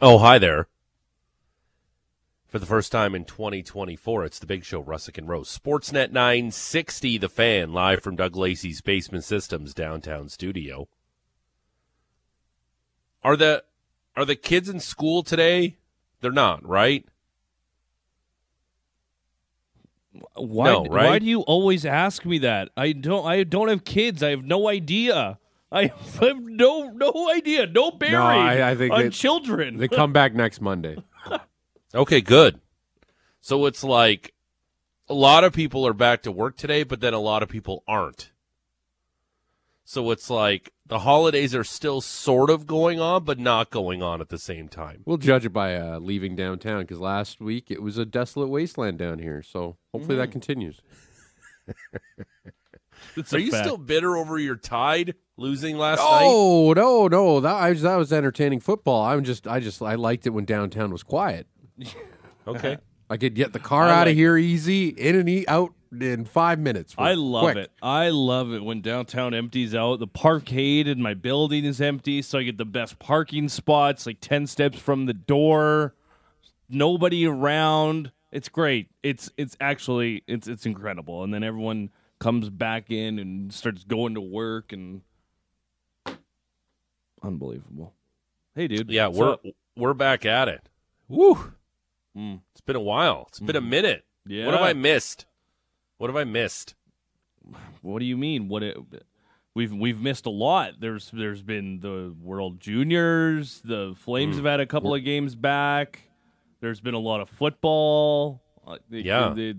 Oh, hi there. For the first time in 2024, it's the big show, Rusic and Rose. Sportsnet 960, The Fan, live from Doug Lacey's Basement Systems downtown studio. Are the are the kids in school today? They're not, right? Why? No, right? Why do you always ask me that? I don't. I don't have kids. I have no idea. I have no no idea. No bearing I- I think on they- children. They come back next Monday. Okay, good. So it's like a lot of people are back to work today, but then a lot of people aren't. So it's like the holidays are still sort of going on, but not going on at the same time. We'll judge it by uh, leaving downtown because last week it was a desolate wasteland down here. So hopefully that continues. It's Are you fact. still bitter over your Tide losing last night? Oh no, no, that I was, that was entertaining football. I'm just, I just, I liked it when downtown was quiet. Okay. I could get the car I out like of here easy, in and out in five minutes. I love Quick. it. I love it when downtown empties out. The parkade in my building is empty, so I get the best parking spots, like ten steps from the door. Nobody around. It's great. It's it's actually it's it's incredible. And then everyone comes back in and starts going to work and unbelievable. Hey, dude. Yeah, we're up? we're back at it. Woo! Mm. It's been a while. It's been a minute. yeah. What have I missed? What have I missed? What do you mean? What it, we've we've missed a lot. There's there's been the World Juniors. The Flames Mm. have had a couple of games back. There's been a lot of football. Uh, it- Yeah. it-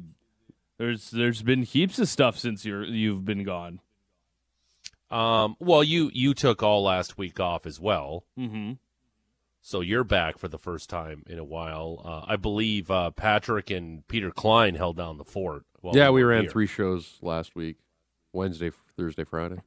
there's there's been heaps of stuff since you're you've been gone. Um, well, you you took all last week off as well. Mm-hmm. So you're back for the first time in a while. Uh, I believe uh, Patrick and Peter Klein held down the fort. while Yeah, we were ran here. three shows last week: Wednesday, Thursday, Friday.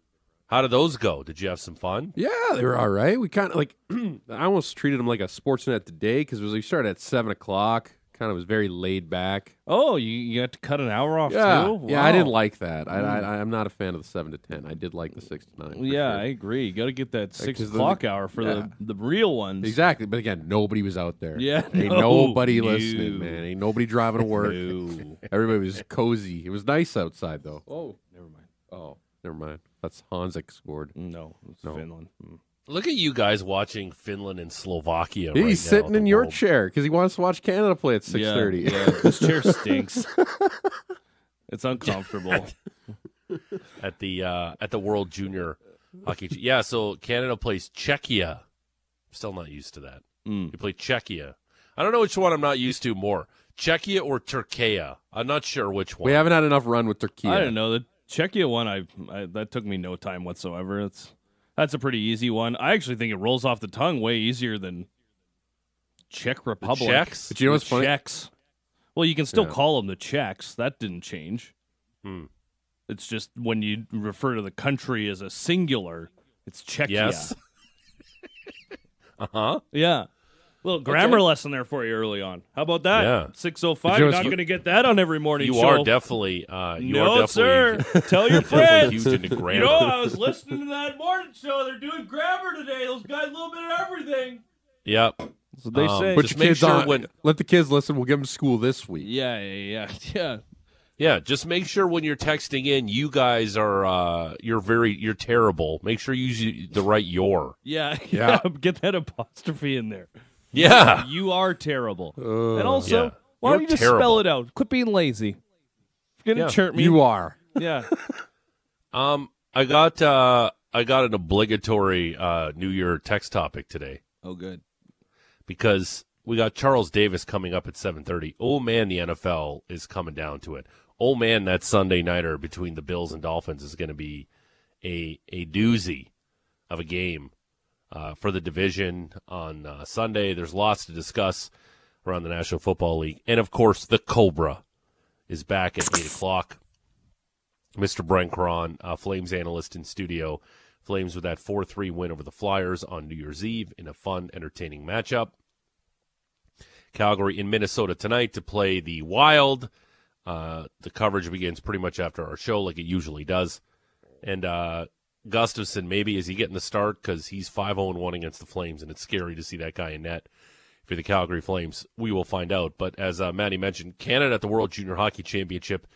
How did those go? Did you have some fun? Yeah, they were all right. We kind of like, I almost treated them like a Sportsnet today because we started at seven o'clock. Kind of was very laid back. Oh, you you had to cut an hour off Yeah, too. yeah. I didn't Mm. like that. I, I, I'm not a fan of the seven to ten. I did like the six to nine. Yeah, sure. I agree. You got to get that six 'cause the- o'clock hour for yeah. the the real ones. exactly. But again, nobody was out there. Yeah, ain't no, nobody no. listening, man. Ain't nobody driving to work. No. Everybody was cozy. It was nice outside, though. oh, never mind. Oh, never mind. That's Honzek scored. No, it's No. Finland. Mm. Look at you guys watching Finland and Slovakia. He's right sitting the in your World- chair because he wants to watch Canada play at six thirty. Yeah, yeah, this chair stinks. it's uncomfortable. at the uh, at the World Junior Hockey. Yeah, so Canada plays Czechia. I'm Still not used to that. Mm. You play Czechia. I don't know which one I'm not used to more. Czechia or Turkey. I'm not sure which one. We haven't had enough run with Turkey. I don't know the Czechia one. I, I that took me no time whatsoever. It's that's a pretty easy one. I actually think it rolls off the tongue way easier than Czech Republic. Czechs? But you know The what's funny? Czechs. Well, you can still Yeah. call them the Czechs. That didn't change. Hmm. It's just when you refer to the country as a singular, it's Czechia. Yes. uh huh. Yeah. Little grammar lesson there for you early on. How about that? Yeah. 605. But you know You're not going to get that on every morning You show. are definitely. Uh, you no, are sir. Tell your friends. huge into grammar. You know, I was listening to that morning show. They're doing grammar today. Those guys, a little bit of everything. Yep. That's what they Um, say. but Put Just your make kids sure on. when- Let the kids listen. We'll give them school this week. yeah, yeah, yeah, yeah. Yeah, just make sure when you're texting in, you guys are uh, you're very you're terrible. Make sure you use the right your. Yeah, Yeah. yeah. Get that apostrophe in there. Yeah. You are terrible. Uh, and also, yeah. why You're don't you just terrible. spell it out? Quit being lazy. You're gonna Yeah. chirp me. you are. yeah. Um, I got uh, I got an obligatory uh, New Year text topic today Oh, good. because we got Charles Davis coming up at seven thirty. Oh man, the NFL is coming down to it. Oh man, that Sunday nighter between the Bills and Dolphins is going to be a a doozy of a game uh, for the division on uh, Sunday. There's lots to discuss around the National Football League, and of course, the Cobra is back at eight o'clock. Mr. Brent Krahn, uh, Flames analyst in studio. Flames with that 4 3 win over the Flyers on New Year's Eve in a fun, entertaining matchup. Calgary in Minnesota tonight to play the Wild. Uh, the coverage begins pretty much after our show, like it usually does. And uh, Gustavsson, maybe is he getting the start because he's 5 0 1 against the Flames, and it's scary to see that guy in net. for the Calgary Flames. We will find out. But as uh, Matty mentioned, Canada at the World Junior Hockey Championship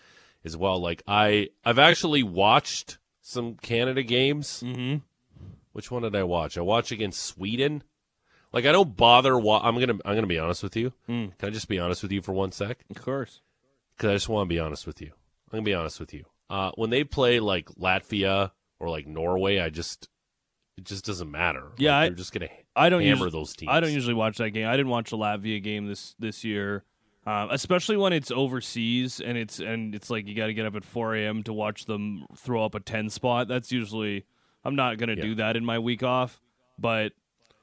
as well. Like I, I've actually watched some Canada games. Mm-hmm. Which one did I watch? I watched against Sweden. Like I don't bother. Wa- I'm gonna I'm gonna be honest with you. Mm. Can I just be honest with you for one sec? Of course. Because I just want to be honest with you. I'm gonna be honest with you. Uh, when they play like Latvia or like Norway, I just it just doesn't matter. Yeah, like, I- they're just gonna I don't hammer usually, those teams. I don't usually watch that game. I didn't watch the Latvia game this this year, uh, especially when it's overseas and it's and it's like you got to get up at 4 a.m. to watch them throw up a 10 spot. That's usually I'm not gonna do that in my week off. But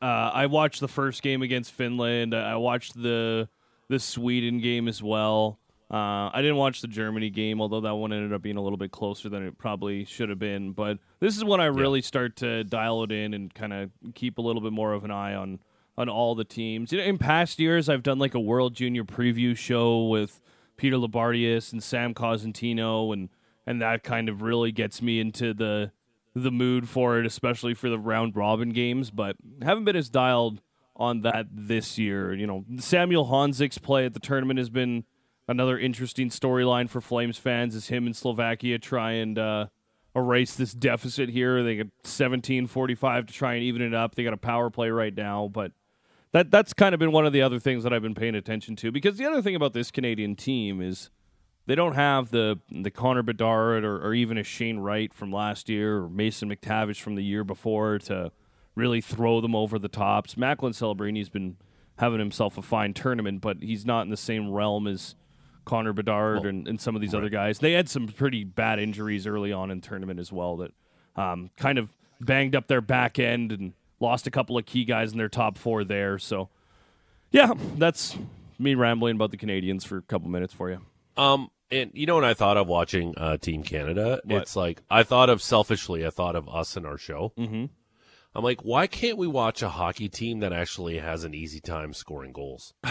uh, I watched the first game against Finland. I watched the the Sweden game as well. Uh, I didn't watch the Germany game, although that one ended up being a little bit closer than it probably should have been. But this is when I really start to dial it in and kind of keep a little bit more of an eye on on all the teams. You know, in past years, I've done like a World Junior preview show with Peter Loubardias and Sam Cosentino, and and that kind of really gets me into the the mood for it, especially for the round robin games. But haven't been as dialed on that this year. You know, Samuel Honzek's play at the tournament has been another interesting storyline for Flames fans is him and Slovakia try and uh, erase this deficit here. They got 17-45 to try and even it up. They got a power play right now, but that that's kind of been one of the other things that I've been paying attention to because the other thing about this Canadian team is they don't have the the Connor Bedard or, or even a Shane Wright from last year or Mason McTavish from the year before to really throw them over the tops. Macklin Celebrini's been having himself a fine tournament, but he's not in the same realm as Connor Bedard and, and some of these other guys. They had some pretty bad injuries early on in tournament as well that um, kind of banged up their back end and lost a couple of key guys in their top four there. So, yeah, that's me rambling about the Canadians for a couple minutes for you. Um, and you know what I thought of watching uh, Team Canada? What? It's like I thought of selfishly. I thought of us and our show. Mm-hmm. I'm like, why can't we watch a hockey team that actually has an easy time scoring goals?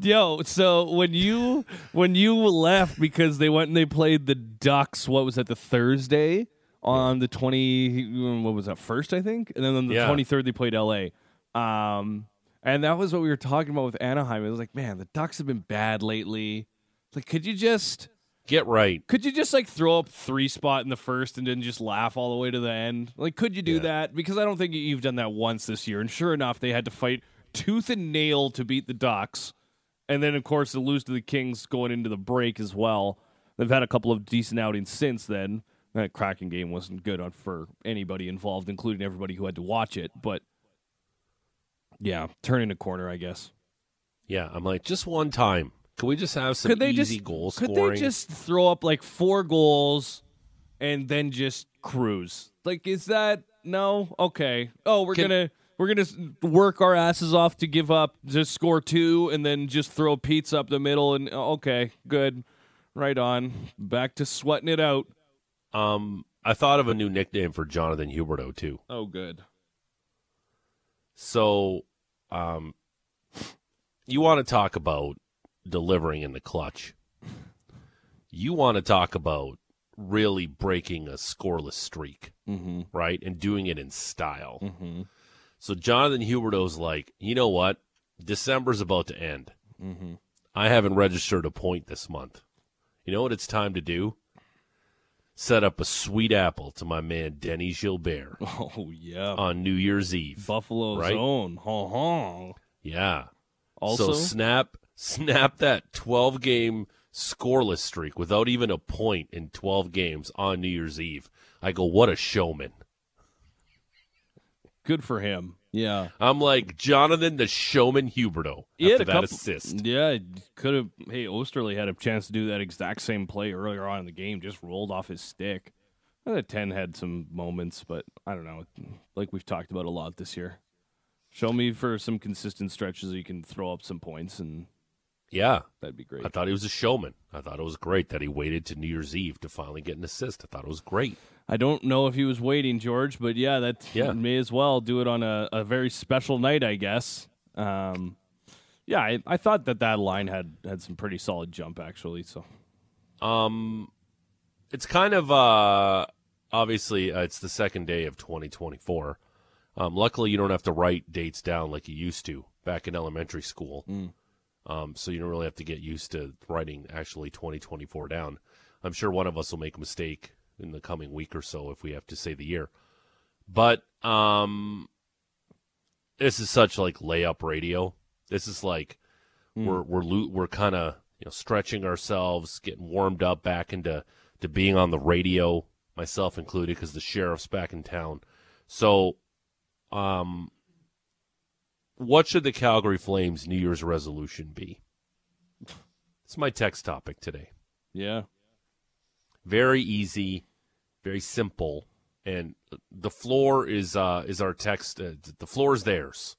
Yo, so when you when you left because they went and they played the Ducks, what was that? The Thursday on the twenty, what was that? First, I think, and then on the Yeah. twenty third they played L.A. Um, and that was what we were talking about with Anaheim. It was like, man, the Ducks have been bad lately. Like, could you just Get right. could you just like throw up three spot in the first and then just laugh all the way to the end? Like, could you do Yeah. that? Because I don't think you've done that once this year. And sure enough, they had to fight tooth and nail to beat the Ducks, and then of course to lose to the Kings going into the break as well. They've had a couple of decent outings since then. That Kraken game wasn't good on for anybody involved, including everybody who had to watch it. But yeah, turning a corner, I guess. Yeah, I'm like, just one time. Can we just have some could they easy just goal could they just throw up like four goals and then just cruise like is that no okay oh we're Can- gonna we're gonna work our asses off to give up just score two and then just throw pizza up the middle and oh, okay good right on back to sweating it out um, I thought of a new nickname for Jonathan Huberdeau too. oh good So, um, you want to talk about delivering in the clutch. You want to talk about really breaking a scoreless streak, mm-hmm right? And doing it in style. mm-hmm So Jonathan Huberdeau's like, you know what? December's about to end. mm-hmm I haven't registered a point this month. You know what it's time to do? Set up a sweet apple to my man Denny Gilbert oh yeah on New Year's Eve. buffalo's right? own ha ha Yeah. also so snap snap that 12 game scoreless streak without even a point in 12 games on New Year's Eve. I go, what a showman. Good for him yeah I'm like Jonathan the showman Huberdeau after that couple, assist. Yeah, could have. Hey, Oesterle had a chance to do that exact same play earlier on in the game, just rolled off his stick. I thought ten had some moments, but I don't know. Like we've talked about a lot this year. Show me for some consistent stretches you can throw up some points, and Yeah. that'd be great. I thought he was a showman. I thought it was great that he waited to New Year's Eve to finally get an assist. I thought it was great. I don't know if he was waiting, George, but yeah, that Yeah. may as well do it on a, a very special night, I guess. Um, yeah, I, I thought that that line had had some pretty solid jump actually. So Um, it's kind of uh, obviously uh, it's the second day of 2024. Um, luckily, you don't have to write dates down like you used to back in elementary school. Um, so you don't really have to get used to writing actually 2024 down. I'm sure one of us will make a mistake in the coming week or so if we have to say the year. But um, this is such like layup radio. This is like we're we're lo- we're kind of you know stretching ourselves, getting warmed up back into to being on the radio, myself included, because the sheriff's back in town. So, um, what should the Calgary Flames New Year's resolution be? It's my text topic today. Yeah. Very easy, very simple, and the floor is uh, is our text. Uh, the floor is theirs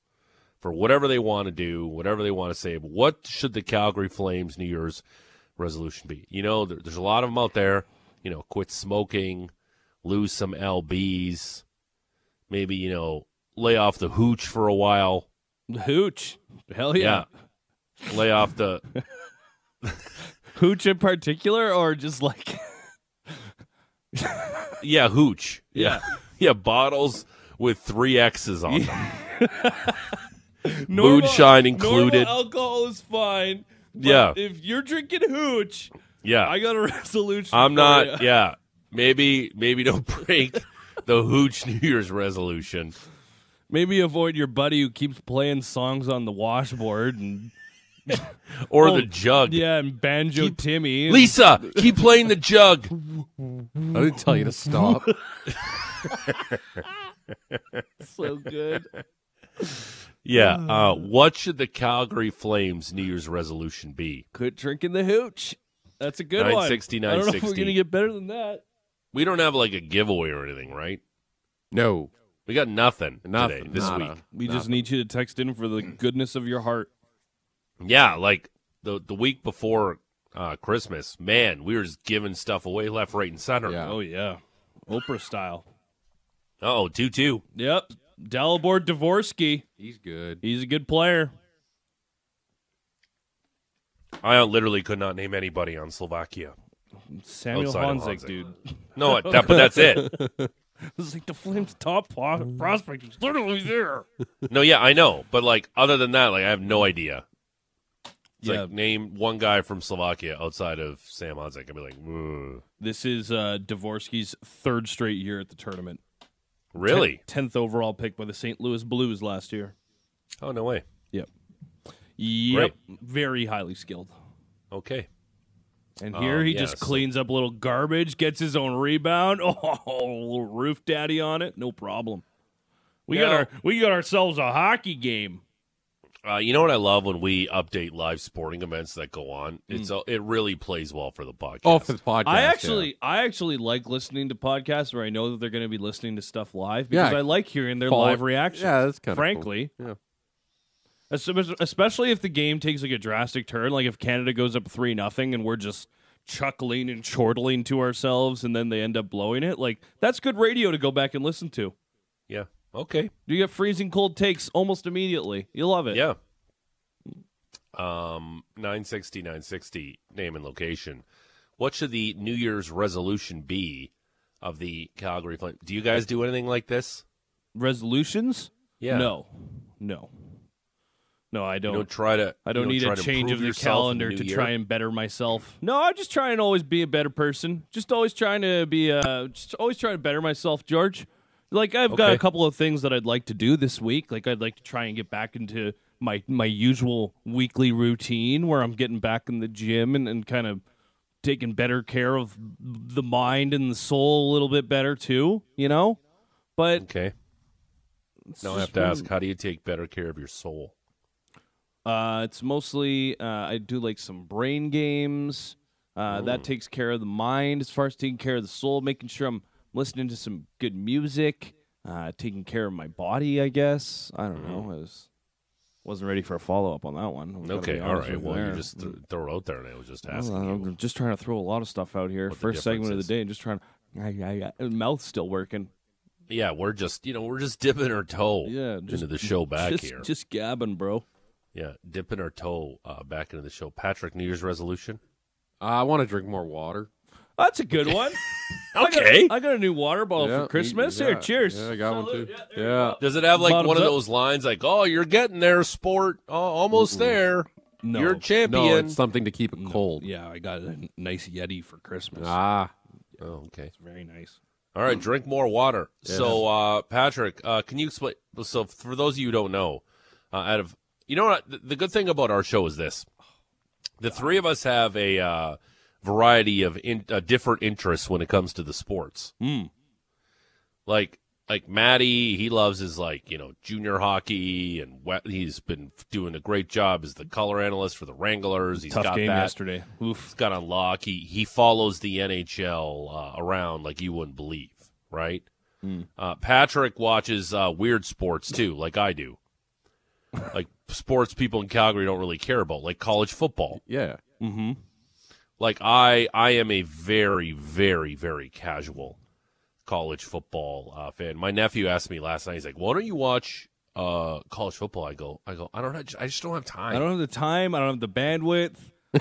for whatever they want to do, whatever they want to say. But what should the Calgary Flames New Year's resolution be? You know, there, there's a lot of them out there. You know, quit smoking, lose some lbs, maybe you know lay off the hooch for a while. The hooch. Hell yeah. Yeah. Lay off the Hooch in particular, or just like yeah hooch. Yeah. yeah, bottles with three X's on them. normal, Moonshine included. Normal alcohol is fine. but Yeah. If you're drinking hooch, Yeah, I got a resolution. I'm not. ya. Yeah, maybe maybe don't break the hooch New Year's resolution. Maybe avoid your buddy who keeps playing songs on the washboard and Or Oh, the jug. yeah, and banjo Timmy. Lisa, keep playing the jug. I didn't tell you to stop. so good. Yeah. Uh, what should the Calgary Flames New Year's resolution be? Quit drinking the hooch. That's a good one. 960, I don't know if we're gonna get better than that. We don't have like a giveaway or anything, right? no, We got nothing, nothing. today this nada, week. We just need you to text in for the goodness of your heart. Yeah, like the the week before uh, Christmas, man, we were just giving stuff away left, right, and center. Yeah. Oh yeah, Oprah style. Oh, two two. Yep, Dalibor Dvorsky. He's good. He's a good player. I literally could not name anybody on Slovakia. Samuel Outside of Honzek, Honzek. dude. No, that, but that's it. This is like the Flames' top pro- prospect. He's literally there. No, yeah, I know, but like other than that, like I have no idea. It's Yeah. like name one guy from Slovakia outside of Sam Honzek. I'd be like, "Ugh." This is uh, Dvorsky's third straight year at the tournament. really? tenth overall pick by the St. Louis Blues last year. Oh no way. Yep. Yep. Very highly skilled. Okay. And here Um, he just cleans up a little garbage, gets his own rebound. Oh, little roof daddy on it, no problem. We got our we got ourselves a hockey game. Uh, you know what I love when we update live sporting events that go on. Mm. It's uh, it really plays well for the podcast. Oh, for the podcast. I yeah. actually I actually like listening to podcasts where I know that they're going to be listening to stuff live because Yeah. I like hearing their Follow- live reactions. Yeah, that's kind of frankly. Yeah. Especially if the game takes like a drastic turn, like if Canada goes up three nothing and we're just chuckling and chortling to ourselves, and then they end up blowing it. Like that's good radio to go back and listen to. yeah. Okay. You get freezing cold takes almost immediately. You love it. Yeah. Um, 960, 960, name and location. What should the New Year's resolution be of the Calgary Flame? Do you guys do anything like this? Resolutions? Yeah. No. No. No, I don't. don't try to. I don't you need a change of the calendar new to year? try and better myself. No, I'm just try and always be a better person. Just always trying to be uh just always trying to better myself, George. Like I've got a couple of things that I'd like to do this week. Like I'd like to try and get back into my my usual weekly routine where I'm getting back in the gym and, and kind of taking better care of the mind and the soul a little bit better too, you know? But Okay. Now I have to ask, how do you take better care of your soul? Uh, it's mostly uh, I do like some brain games. Uh, that takes care of the mind as far as taking care of the soul, making sure I'm listening to some good music, uh, taking care of my body. I guess I don't know. I was wasn't ready for a follow up on that one. Okay, be all honest right. with Well, there. you just th- throw it out there, and I was just Well, asking I'm you. just trying to throw a lot of stuff out here. what First segment of the day, and just trying to. Yeah, yeah, yeah. And Mouth's still working. Yeah, we're just you know we're just dipping our toe Yeah, just, into the show back just, here. Just gabbing, bro. Yeah, dipping our toe uh, back into the show. Patrick, New Year's resolution. Uh, I want to drink more water. That's a good one. Okay. I got a new water bottle Yeah, for Christmas. yeah, Here, cheers. Yeah, I got one too. Yeah, Yeah. Does it have like Bottoms one of up. those lines like, "Oh, you're getting there, sport. Oh, almost there. No. You're a champion." No, it's something to keep it cold. Yeah, I got a nice Yeti for Christmas. Ah, oh, okay. It's very nice. All right, drink more water. So, uh, Patrick, uh, can you explain? So, for those of you who don't know, uh, out of you know what, the, the good thing about our show is this: the three of us have a uh, variety of in, uh, different interests when it comes to the sports. Mm. Like, like Matty, he loves his like you know junior hockey, and he's been doing a great job as the color analyst for the Wranglers. He's Tough got game that yesterday. Oof. he's got on lock. He he follows the NHL uh, around like you wouldn't believe, right? Uh, Patrick watches uh, weird sports too, like I do. like sports people in Calgary don't really care about, like college football. yeah. Mm-hmm. Like I I am a very very very casual college football uh, fan. My nephew asked me last night. He's like, "Why don't you watch uh, college football?" I go, I go, I don't know. I just don't have time. I don't have the time. I don't have the bandwidth.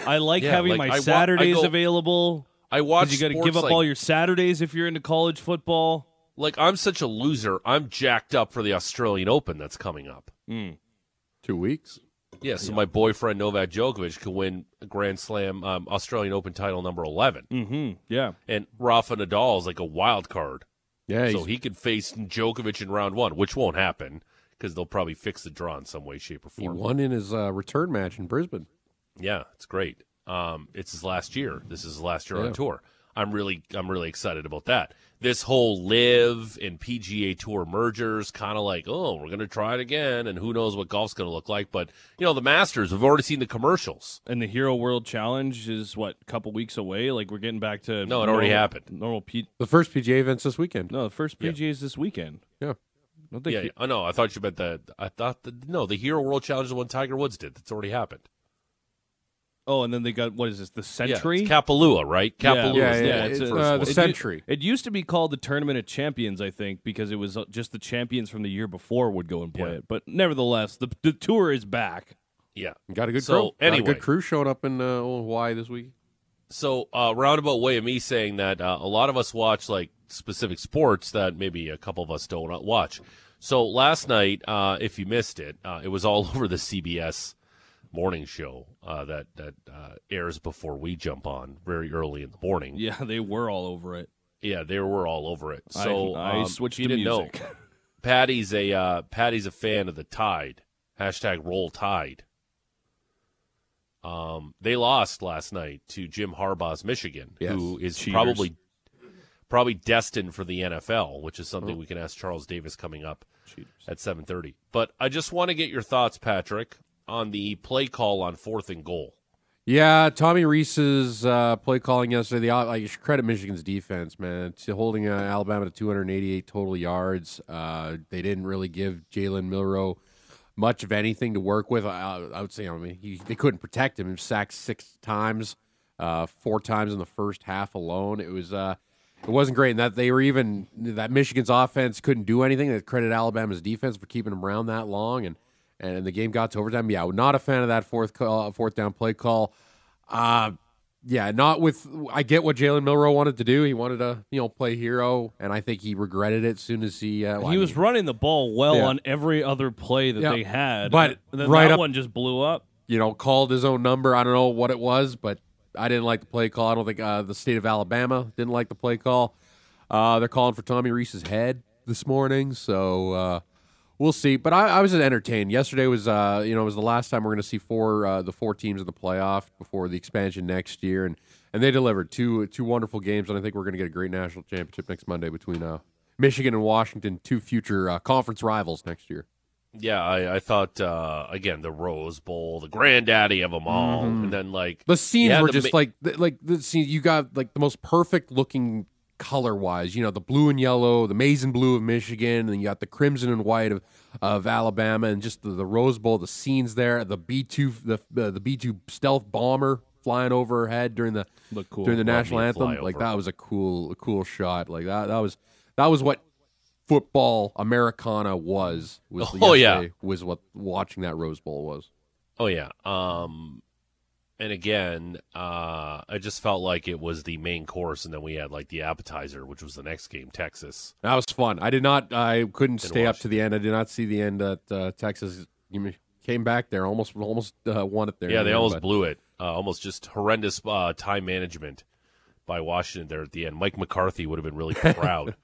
I like Yeah, having like, my I wa- I Saturdays go- available. I watch. You got to give up like- all your Saturdays if you're into college football. like I'm such a loser. I'm jacked up for the Australian Open that's coming up. Two weeks. Yeah, so my boyfriend Novak Djokovic could win a Grand Slam um, Australian Open title number 11. Mm-hmm. Yeah. And Rafa Nadal is like a wild card. Yeah. so he could face Djokovic in round one, which won't happen because they'll probably fix the draw in some way, shape, or form. he won in his uh, return match in Brisbane. Yeah, it's great. Um, it's his last year. This is his last year Yeah. on tour. I'm really, I'm really excited about that. This whole LIV and PGA Tour mergers, kind of like, oh, we're gonna try it again, and who knows what golf's gonna look like. But you know, the Masters, we've already seen the commercials. And the Hero World Challenge is what a couple weeks away. Like we're getting back to No, it already happened. Normal P. The first PGA events this weekend. No, the first Yeah. Is this weekend. Yeah. Don't think Yeah, he- I know. I thought you meant the. I thought the, no, the Hero World Challenge is the one Tiger Woods did. That's already happened. Oh, and then they got what is this? The Yeah, Sentry. it's Kapalua, right? Kapalua Yeah, is the yeah, one- it's, first uh, the It Sentry. u- It used to be called the Tournament of Champions, I think, because it was uh, just the champions from the year before would go and play Yeah. it. But nevertheless, the the tour is back. yeah. Got a good So, crew. Got a good crew showing up in uh, Hawaii this week. So, uh, roundabout way of me saying that uh, a lot of us watch like specific sports that maybe a couple of us don't watch. So last night, uh, if you missed it, uh, it was all over the CBS morning show uh, that that uh, airs before we jump on very early in the morning. Yeah, they were all over it. Yeah, they were all over it. So I, I um, switched if you didn't music. know, Patty's a uh, Patty's a fan of the Tide. Hashtag Roll Tide. Um, they lost last night to Jim Harbaugh's Michigan, Yes. who is Cheaters. probably probably destined for the NFL, which is Oh. something we can ask Charles Davis coming up Cheaters. at seven thirty. But I just want to get your thoughts, Patrick, on the play call on fourth and goal. Yeah, Tommy Rees's uh, play calling yesterday. The like, you should credit Michigan's defense, man. To holding uh, Alabama to 288 total yards. Uh, they didn't really give Jalen Milroe much of anything to work with. I, I would say, I mean, he, they couldn't protect him. He was sacked six times, uh, four times in the first half alone. It was. Uh, it wasn't great, and that they were even that Michigan's offense couldn't do anything. They credit Alabama's defense for keeping them around that long, and and the game got to overtime. Yeah, not a fan of that fourth call, fourth down play call. Uh yeah, not with. I get what Jalen Milroe wanted to do. He wanted to, you know, play hero, and I think he regretted it as soon as he. Uh, well, he I was mean, running the ball well Yeah. on every other play that Yeah. they had, But right that up- one just blew up. you know, called his own number. I don't know what it was, but I didn't like the play call. I don't think uh, the state of Alabama didn't like the play call. Uh, they're calling for Tommy Rees's head this morning, so uh, we'll see. But I, I was entertained. Yesterday was, uh, you know, it was the last time we're going to see four uh, the four teams in the playoff before the expansion next year, and and they delivered two two wonderful games, and I think we're going to get a great national championship next Monday between uh, Michigan and Washington, two future uh, conference rivals next year. Yeah, I, I thought uh, again the Rose Bowl, the granddaddy of them all, and then like The scenes were the just ma- like like the scene. You got like the most perfect looking color wise. You know, the blue and yellow, the maize and blue of Michigan, and then you got the crimson and white of, of Alabama, and just the, the Rose Bowl. The scenes there, the B two the uh, the B two stealth bomber flying overhead during the cool. during the Love national anthem. Like that was a cool a cool shot. Like that that was that was what football Americana was. was Oh, yeah. was what watching that Rose Bowl was. Oh yeah. Um and again, uh, I just felt like it was the main course, and then we had like the appetizer, which was the next game, Texas. That was fun. I did not. I couldn't stay up to the end. I did not see the end at uh, Texas. Came back there, almost almost uh, won it there. Yeah, they end, almost but- blew it. Uh, almost just horrendous uh, time management by Washington there at the end. Mike McCarthy would have been really proud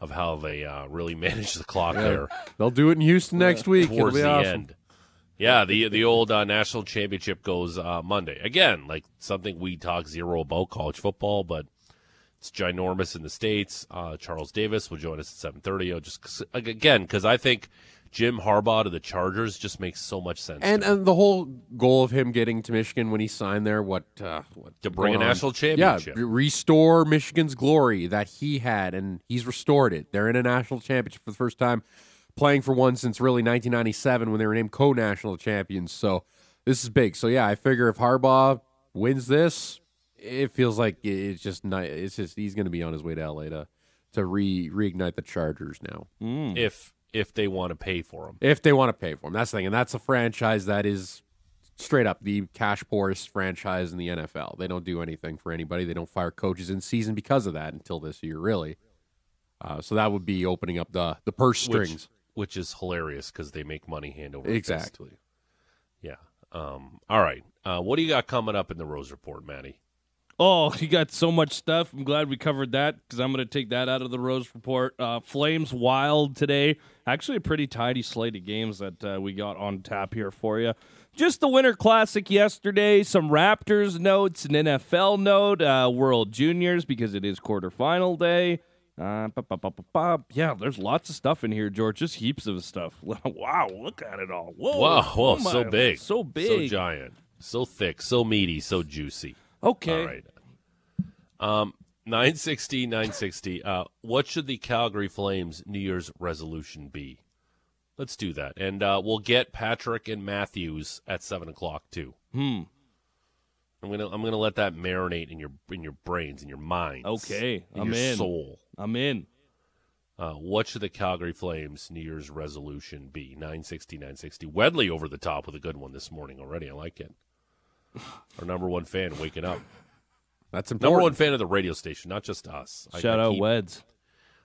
of how they uh, really managed the clock there They'll do it in Houston next week. It'll towards be the awesome. end. Yeah, the the old uh, national championship goes uh, Monday again. Like something we talk zero about college football, but it's ginormous in the states. Uh, Charles Davis will join us at seven thirty. Just again because I think Jim Harbaugh to the Chargers just makes so much sense. And and the whole goal of him getting to Michigan when he signed there, what uh, what To bring a going on? national championship. Yeah, restore Michigan's glory that he had, and he's restored it. They're in a national championship for the first time, playing for one since really 1997 when they were named co-national champions. So this is big. So yeah, I figure if Harbaugh wins this, it feels like it's just ni- it's just he's going to be on his way to LA to to re reignite the Chargers now. if if they want to pay for him. if they want to pay for him. That's the thing, and that's a franchise that is straight up the cash poorest franchise in the NFL. They don't do anything for anybody. They don't fire coaches in season because of that until this year, really. Uh, so that would be opening up the the purse strings. which is hilarious because they make money hand over fist. Exactly. Yeah. Um, all right. Uh, what do you got coming up in the Rose Report, Matty? Oh, you got so much stuff. I'm glad we covered that because I'm going to take that out of the Rose Report. Uh, Flames Wild today. Actually, a pretty tidy slate of games that uh, we got on tap here for you. Just the Winter Classic yesterday, some Raptors notes, an NFL note, uh, World Juniors because it is quarterfinal day. Uh, ba- ba- ba- ba- ba. Yeah, there's lots of stuff in here, George. Just heaps of stuff. wow, look at it all. Whoa, Wow. Whoa. oh my- so big. so So big. giant. So thick. So meaty. So juicy. okay, All right. Um, 960, 960. Uh, what should the Calgary Flames New Year's resolution be? Let's do that. And uh, we'll get Patrick and Matthews at 7 o'clock, too. Hmm. I'm gonna I'm gonna let that marinate in your in your brains in your minds. Okay, in I'm your in. soul. I'm in. Uh, what should the Calgary Flames New Year's resolution be? 960, 960. Wedley over the top with a good one this morning already. I like it. Our number one fan waking up. That's Number one fan of the radio station, not just us. I- Shout I out keep, Weds.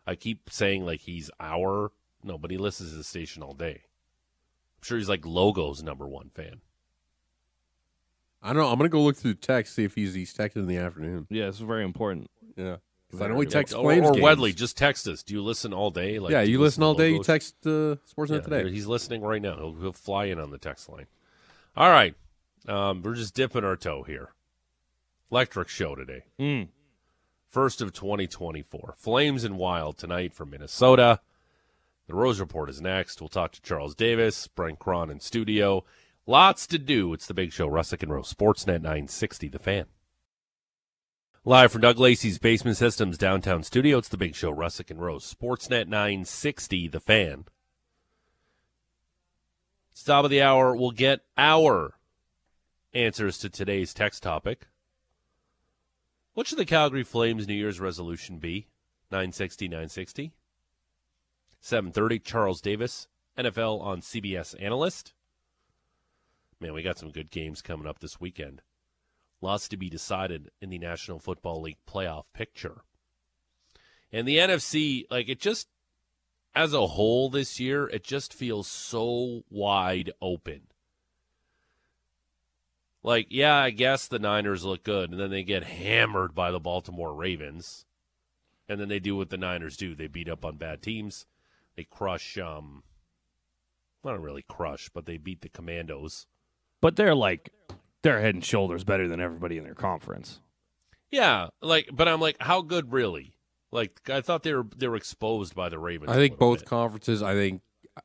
I keep saying like he's our no, but he listens to the station all day. I'm sure he's like Logo's number one fan. I don't know. I'm gonna go look through the text see if he's he's texted in the afternoon. Yeah, it's very important. Yeah, because I know he texts or, Flames or games. Wedley, just text us. Do you listen all day? Like, yeah, do you listen to all day. You text uh, Sportsnet Yeah, today. He's listening right now. He'll, he'll fly in on the text line. All right. Um, we're just dipping our toe here. Electric show today. Mm. First of 2024. Flames and Wild tonight from Minnesota. The Rose Report is next. We'll talk to Charles Davis, Brent Krahn in studio. Lots to do. It's the big show, Rusic and Rose, Sportsnet 960, The Fan. Live from Doug Lacey's Basement Systems downtown studio, it's the big show, Rusic and Rose, Sportsnet 960, The Fan. It's top of the hour. We'll get our answers to today's text topic. What should the Calgary Flames New Year's resolution be? 960, 960. 730, Charles Davis, NFL on CBS analyst. Man, we got some good games coming up this weekend. Lots to be decided in the National Football League playoff picture. And the NFC, like it just, as a whole this year, it just feels so wide open. Like, yeah, I guess the Niners look good, and then they get hammered by the Baltimore Ravens. And then they do what the Niners do. They beat up on bad teams. They crush, um, not really crush, but they beat the Commandos. But they're like they're head and shoulders better than everybody in their conference. Yeah, like, but I'm like, how good really? Like, I thought they were they were exposed by the Ravens. I think both bit. conferences. I think uh,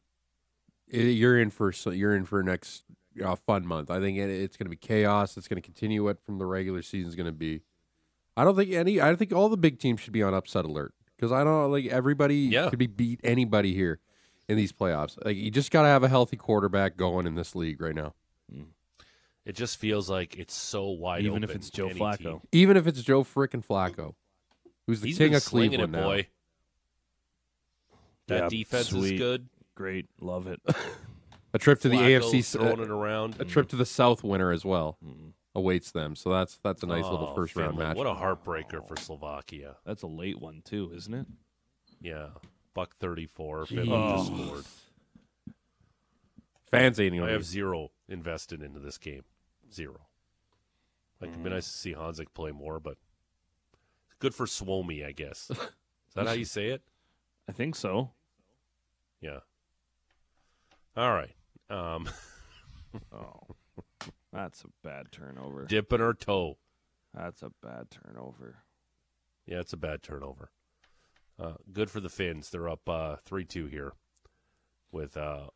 you're in for so you're in for next uh, fun month. I think it, it's going to be chaos. It's going to continue what from the regular season is going to be. I don't think any. I think all the big teams should be on upset alert because I don't like everybody Yeah. could be beat anybody here in these playoffs. Like you just got to have a healthy quarterback going in this league right now. It just feels like it's so wide Even if it's Joe Flacco. team. Even if it's Joe frickin' Flacco, who's the He's king of Cleveland it, now. boy. That Yeah, defense sweet. is good. Great, love it. A trip to the AFC, throwing uh, it around. a trip to the South winner as well. awaits them. So that's that's a nice little Oh, first round match. What a heartbreaker for Slovakia. That's a late one too, isn't it? Yeah, buck thirty-four. Finland Oh. just scored. Fans ain't I have zero invested into this game. Zero. Like, it'd be nice to see Honzek play more, but good for Suomi, I guess. Is that how you say it? I think so. Yeah. All right. Um, Oh, that's a bad turnover. dipping her toe. That's a bad turnover. Yeah, it's a bad turnover. Uh, good for the Finns. They're up uh, three-two here with uh,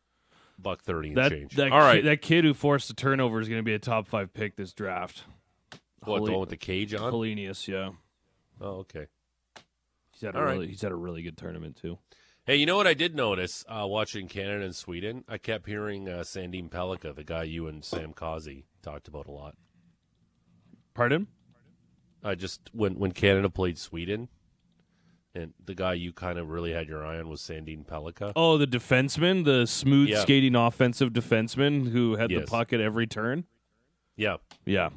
buck thirty and That change. that All ki- right. that kid who forced the turnover is going to be a top five pick this draft. what the one with the cage on? Polinius, yeah. Oh, okay. He's had a All right. really he's had a really good tournament too. Hey, you know what I did notice uh, watching Canada and Sweden? I kept hearing uh, Sandin Pellikka, the guy you and Sam Kazi talked about a lot. Pardon? I just when when Canada played Sweden, and the guy you kind of really had your eye on was Sandin Pellikka. Oh, the defenseman, the smooth Yeah. skating offensive defenseman who had Yes. the puck at every turn. Yeah, Yeah,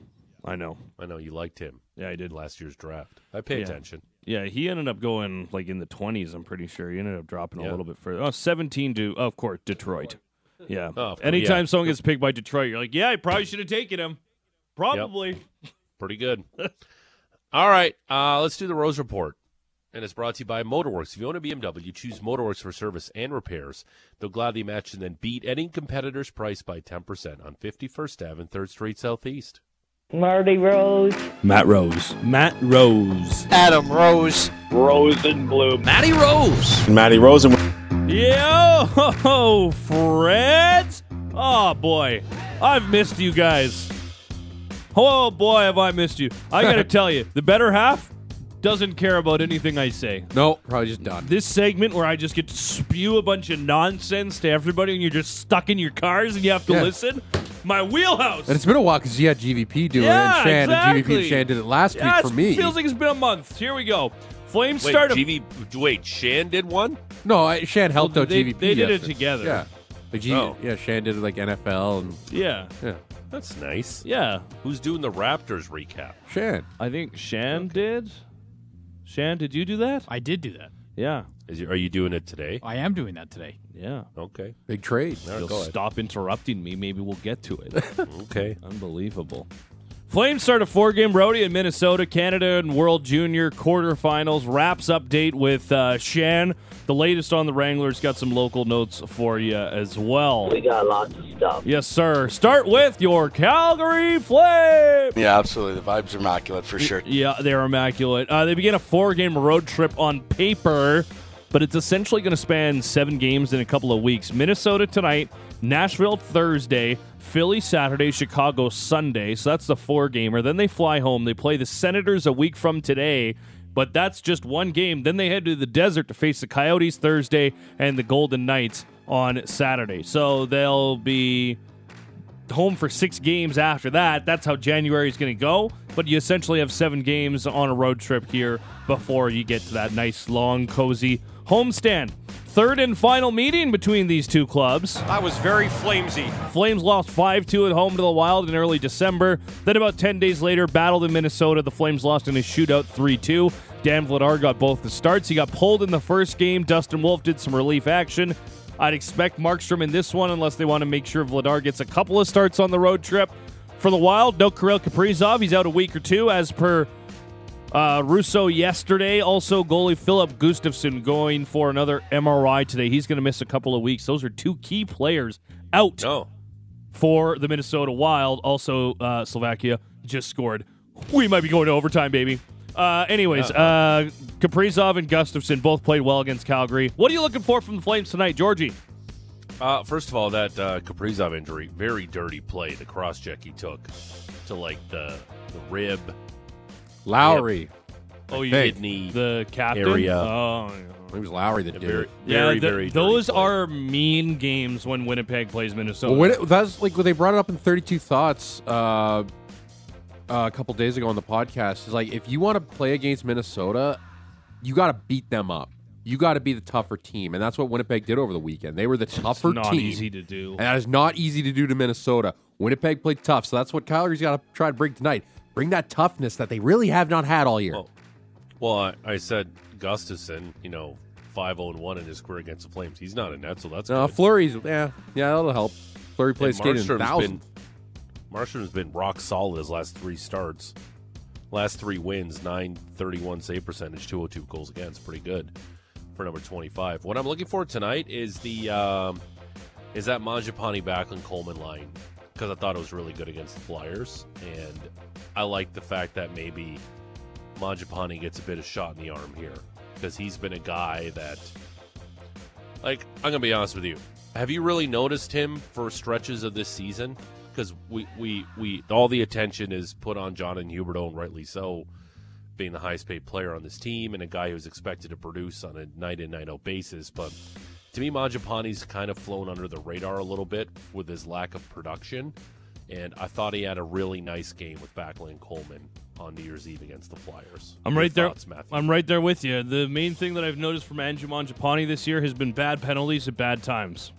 I know. I know you liked him Yeah, I did. last year's draft. I pay Yeah. attention. Yeah, he ended up going like in the 20s, I'm pretty sure. He ended up dropping a little bit further. Oh, 17 to, of course, Detroit. Yeah. Oh, Anytime yeah. someone gets picked by Detroit, you're like, yeah, I probably should have taken him. Probably. Pretty good. All right, uh, let's do the Rose Report. And it's brought to you by Motorworks. If you own a BMW, choose Motorworks for service and repairs. They'll gladly match and then beat any competitor's price by 10% on 51st Ave and 3rd Street Southeast. Marty Rose. Matt Rose. Matt Rose. Adam Rose. Rose and Blue. Matty Rose. Matty Rosen. Yo, friends. Oh, boy. I've missed you guys. Oh, boy, have I missed you. I got to tell you, the better half doesn't care about anything I say. No, probably just done. This segment where I just get to spew a bunch of nonsense to everybody and you're just stuck in your cars and you have to Yeah. listen. My wheelhouse. And it's been a while because you had GVP doing Yeah, it, and Shan, and exactly. GVP and Shan did it last yeah, week for me. It feels like it's been a month. Here we go. Flames Wait, start a GV, wait, Shan did one? no, I, Shan helped Well, out they- GVP. they did it yesterday. together. Yeah, like G- Oh. yeah, Shan did it like NFL and Yeah. yeah, That's nice. Yeah. Who's doing the Raptors recap? Shan. I think Shan did. Shan, did you do that? I did do that. Yeah. Is you, are you doing it today? I am doing that today. Yeah. Okay. Big trade. All right, You'll go ahead. stop interrupting me. Maybe we'll get to it. Okay. Unbelievable. Flames start a four game roadie in Minnesota, Canada, and World Junior quarterfinals. Raps update with uh, Shan. The latest on the Wranglers. Got some local notes for you as well. We got lots of stuff. Yes, sir. Start with your Calgary Flames. Yeah, absolutely. The vibes are immaculate for sure. Yeah, they're immaculate. Uh, they begin a four game road trip on paper, but it's essentially going to span seven games in a couple of weeks. Minnesota tonight, Nashville Thursday, Philly Saturday, Chicago Sunday. So that's the four gamer. Then they fly home. They play the Senators a week from today. But that's just one game. Then they head to the desert to face the Coyotes Thursday and the Golden Knights on Saturday. So they'll be home for six games after that. That's how January is going to go. But you essentially have seven games on a road trip here before you get to that nice, long, cozy homestand. Third and final meeting between these two clubs. I was very flamesy. Flames lost 5 2 at home to the Wild in early December. Then, about 10 days later, battled in Minnesota. The Flames lost in a shootout 3 2. Dan Vladar got both the starts. He got pulled in the first game. Dustin Wolf did some relief action. I'd expect Markstrom in this one unless they want to make sure Vladar gets a couple of starts on the road trip. For the Wild, no Kirill Kaprizov. He's out a week or two, as per uh, Russo yesterday. Also, goalie Filip Gustavsson going for another MRI today. He's going to miss a couple of weeks. Those are two key players out for the Minnesota Wild. Also, uh, Slovakia just scored. We might be going to overtime, baby. Uh, anyways, uh, Kaprizov and Gustafson both played well against Calgary. What are you looking for from the Flames tonight, Georgie? Uh, first of all, that uh, Kaprizov injury, very dirty play. The cross check he took to like the the rib, Lowry. Oh, you think. kidney. the captain. Area. Oh, It was Lowry that did very, it. yeah. very, th- very. those play. are mean games when Winnipeg plays Minnesota. Well, when it, that's like when they brought it up in 32 Thoughts uh, a couple days ago on the podcast. Is like if you want to play against Minnesota, you got to beat them up. you got to be the tougher team, and that's what Winnipeg did over the weekend. They were the tougher team. Not team. easy to do. And that is not easy to do to Minnesota. Winnipeg played tough, so that's what Calgary's got to try to bring tonight. Bring that toughness that they really have not had all year. Well, well, I, I said Gustavsson, you know, five zero and one in his career against the Flames. He's not in net, so that's no, good. Fleury's, yeah, yeah, that'll help. Flurry plays skating thousand. been Markstrom's been rock solid his last three starts. Last three wins, 931 save percentage, 202 goals against. Pretty good for number 25. What I'm looking for tonight is the um, is that Mangiapane Backlund Coleman line because I thought it was really good against the Flyers, and I like the fact that maybe Mangiapane gets a bit of shot in the arm here because he's been a guy that, like, I'm gonna be honest with you. Have you really noticed him for stretches of this season? Because we, we, we, all the attention is put on Jonathan Huberdeau, and rightly so, being the highest paid player on this team and a guy who's expected to produce on a night in, night out basis. But to me, Mangiapane's kind of flown under the radar a little bit with his lack of production. And I thought he had a really nice game with Backlund Coleman on New Year's Eve against the Flyers. I'm Your right there. Matthew? I'm right there with you. The main thing that I've noticed from Andrew Mangiapane this year has been bad penalties at bad times.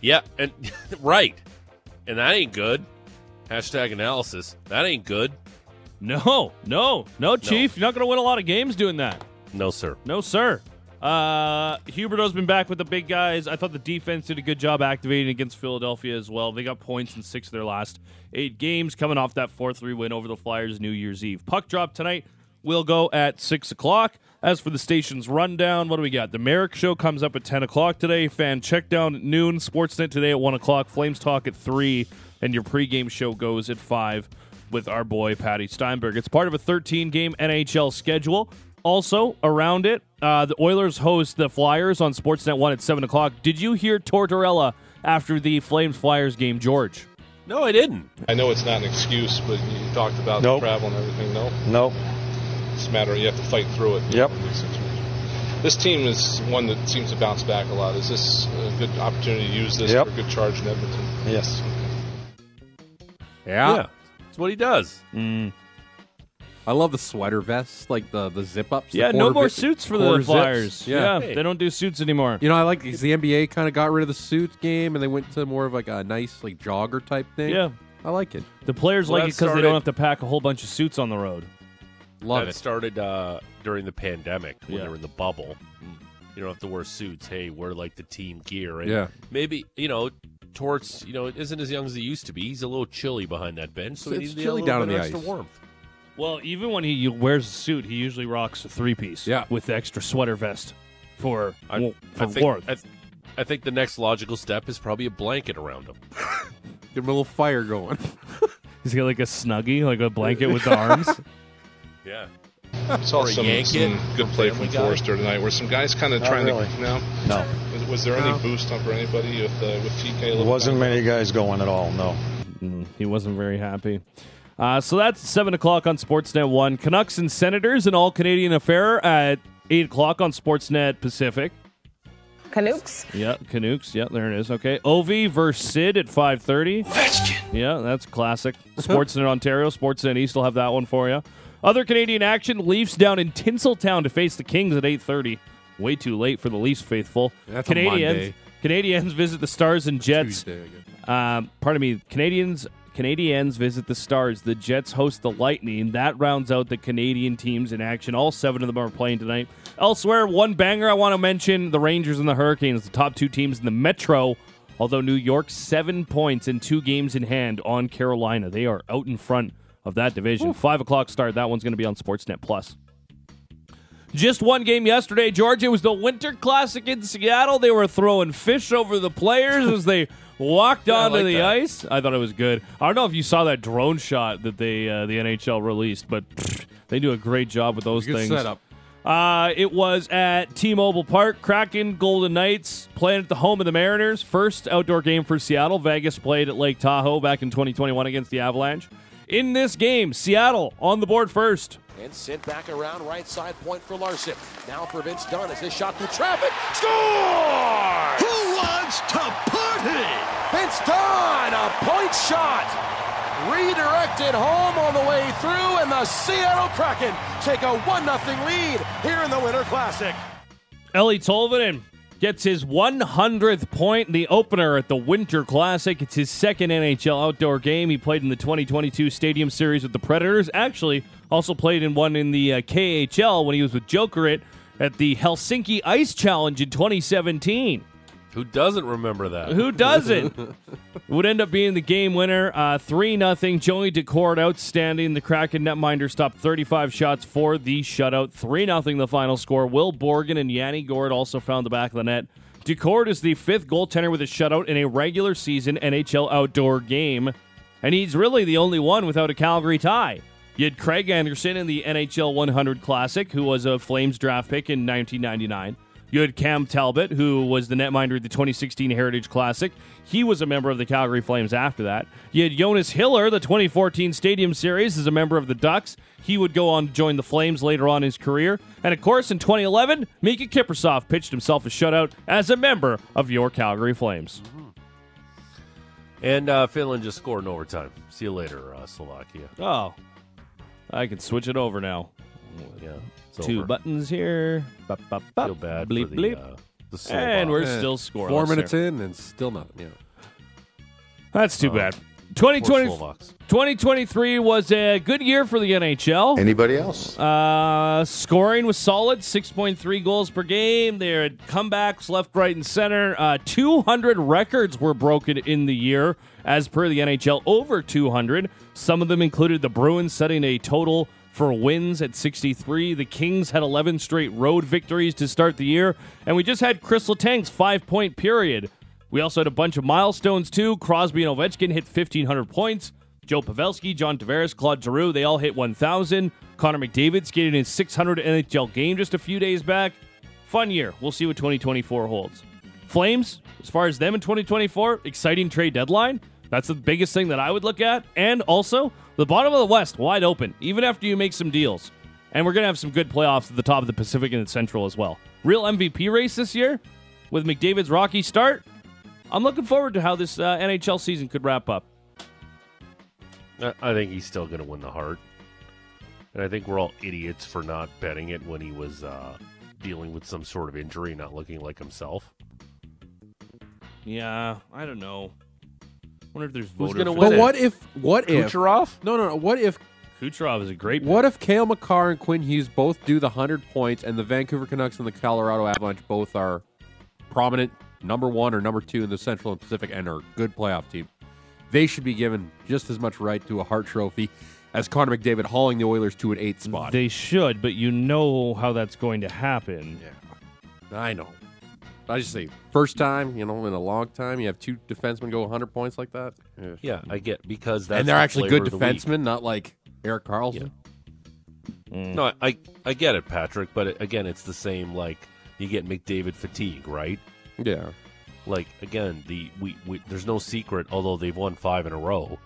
Yeah, and right, and that ain't good. Hashtag analysis. That ain't good. No, no, no, Chief. You're not going to win a lot of games doing that. No, sir. No, sir. Uh, Huberdeau's been back with the big guys. I thought the defense did a good job activating against Philadelphia as well. They got points in six of their last eight games, coming off that 4 3 win over the Flyers New Year's Eve. Puck drop tonight will go at 6 o'clock. As for the station's rundown, what do we got? The Merrick Show comes up at 10 o'clock today. Fan check down at noon. Sportsnet today at 1 o'clock. Flames Talk at 3. And your pregame show goes at 5 with our boy Patty Steinberg. It's part of a 13 game NHL schedule. Also, around it, uh, the Oilers host the Flyers on Sportsnet 1 at 7 o'clock. Did you hear Tortorella after the Flames Flyers game, George? No, I didn't. I know it's not an excuse, but you talked about Nope. the travel and everything. No, Nope. it's a matter you have to fight through it. Yep. in these situations. This team is one that seems to bounce back a lot. Is this a good opportunity to use this Yep. for a good charge in Edmonton? Yes. yeah. Yeah, that's what he does. I love the sweater vests, like the the zip ups. the Yeah, no more vi- suits for quarter the zips. Flyers. Yeah. they don't do suits anymore. You know, I like because the NBA kind of got rid of the suit game and they went to more of like a nice like jogger type thing. Yeah. I like it. The players Well, like it because they don't have to pack a whole bunch of suits on the road. Love and it. it started uh, during the pandemic when Yeah. they were in the bubble. You don't have to wear suits. Hey, wear like the team gear. And Yeah. maybe you know, Torts. You know, isn't as young as he used to be. He's a little chilly behind that bench, so It's he needs chilly a little down bit on the extra ice. warmth. Well, even when he wears a suit, he usually rocks a three piece. Yeah. with the extra sweater vest for I, wa- for I think, warmth. I, th- I think the next logical step is probably a blanket around him. Get him a little fire going. He's got like a snuggie, like a blanket with the arms. Yeah. Saw Or a some, some good play from Guy. Forrester tonight, where some guys kind of Not trying really. to. No, No. was, was there No. any boost up for anybody with uh, with TK? a There wasn't down? many guys going at all. No. Mm, he wasn't very happy. Uh, so that's seven o'clock on Sportsnet One. Canucks and Senators, an all Canadian affair at eight o'clock on Sportsnet Pacific. Canucks. Yeah, Canucks. Yeah, there it is. Okay, Ovi versus Sid at five thirty. Yeah, that's classic. Sportsnet Ontario, Sportsnet East will have that one for you. Other Canadian action: Leafs down in Tinseltown to face the Kings at eight thirty. Way too late for the Leafs faithful. That's Canadians. Monday. Canadiens visit the Stars and Jets. Tuesday, Um, pardon me. Canadiens Canadiens visit the Stars. The Jets host the Lightning. That rounds out the Canadian teams in action. All seven of them are playing tonight. Elsewhere, one banger I want to mention: the Rangers and the Hurricanes, the top two teams in the Metro. Although New York seven points and two games in hand on Carolina, they are out in front of that division. Five o'clock start. That one's going to be on Sportsnet Plus. Just one game yesterday, Georgia. It was the Winter Classic in Seattle. They were throwing fish over the players as they walked I onto like the that. ice. I thought it was good. I don't know if you saw that drone shot that they uh, the NHL released, but pfft, they do a great job with those Good things. setup. Uh, it was at T-Mobile Park. Kraken Golden Knights playing at the home of the Mariners. First outdoor game for Seattle. Vegas played at Lake Tahoe back in 2021 against the Avalanche. In this game, Seattle on the board first. And sent back around right side point for Larson. Now for Vince Dunn as this shot through traffic. Score! Who wants to party? Vince Dunn, a point shot. Redirected home on the way through, and the Seattle Kraken take a 1 0 lead here in the Winter Classic. Eeli Tolvanen gets his 100th point in the opener at the Winter Classic. It's his second NHL outdoor game. He played in the 2022 Stadium Series with the Predators. Actually, also played in one in the uh, KHL when he was with Jokerit at the Helsinki Ice Challenge in 2017. Who doesn't remember that? Who doesn't? Would end up being the game winner. Uh, 3 nothing. Joey Daccord outstanding. The Kraken netminder stopped 35 shots for the shutout. 3 nothing the final score. Will Borgen and Yanni Gourde also found the back of the net. Daccord is the fifth goaltender with a shutout in a regular season NHL outdoor game. And he's really the only one without a Calgary tie. You had Craig Anderson in the NHL 100 Classic, who was a Flames draft pick in 1999. You had Cam Talbot, who was the netminder at the 2016 Heritage Classic. He was a member of the Calgary Flames after that. You had Jonas Hiller, the 2014 Stadium Series, as a member of the Ducks. He would go on to join the Flames later on in his career. And of course, in 2011, Mika Kiprusoff pitched himself a shutout as a member of your Calgary Flames. And uh, Finland just scored in overtime. See you later, uh, Slovakia. Oh, I can switch it over now. Yeah, it's Two over. buttons here. Ba, ba, ba. Feel bad bleep, for the, bleep. uh, the and we're Slovaks. still scoring. Four minutes in and still nothing. Yeah. That's too Oh. bad. Poor 2020, Slovaks. 2023 was a good year for the NHL. Anybody else? Uh, scoring was solid, 6.3 goals per game. There had comebacks left, right, and center. Uh, 200 records were broken in the year, as per the NHL, over 200. Some of them included the Bruins setting a total for wins at 63. The Kings had 11 straight road victories to start the year. And we just had Chris Letang's five point period. We also had a bunch of milestones, too. Crosby and Ovechkin hit 1,500 points. Joe Pavelski, John Tavares, Claude Giroux, they all hit 1,000. Connor McDavid skated his 600 NHL game just a few days back. Fun year. We'll see what 2024 holds. Flames, as far as them in 2024, exciting trade deadline. That's the biggest thing that I would look at. And also, the bottom of the West wide open, even after you make some deals. And we're going to have some good playoffs at the top of the Pacific and the Central as well. Real MVP race this year with McDavid's rocky start. I'm looking forward to how this uh, NHL season could wrap up. I- think he's still going to win the heart. And I think we're all idiots for not betting it when he was uh, dealing with some sort of injury, not looking like himself. Yeah, I don't know. Wonder if there's Who's voter gonna win But it? what if? What if? Kucherov? No, no, no. What if? Kucherov is a great. What if Cale Makar and Quinn Hughes both do the hundred points, and the Vancouver Canucks and the Colorado Avalanche both are prominent number one or number two in the Central and Pacific and are a good playoff team? They should be given just as much right to a Hart Trophy as Connor McDavid hauling the Oilers to an eighth spot. They should, but you know how that's going to happen. Yeah, I know. I just say first time, you know, in a long time, you have two defensemen go 100 points like that. Yeah. Yeah, I get because that's and they're the actually good of week. defensemen, not like Erik Karlsson. No, I I get it, Patrick, but it, again, it's the same. Like you get McDavid fatigue, right? Yeah. Like again, the we, we there's no secret. Although they've won five in a row,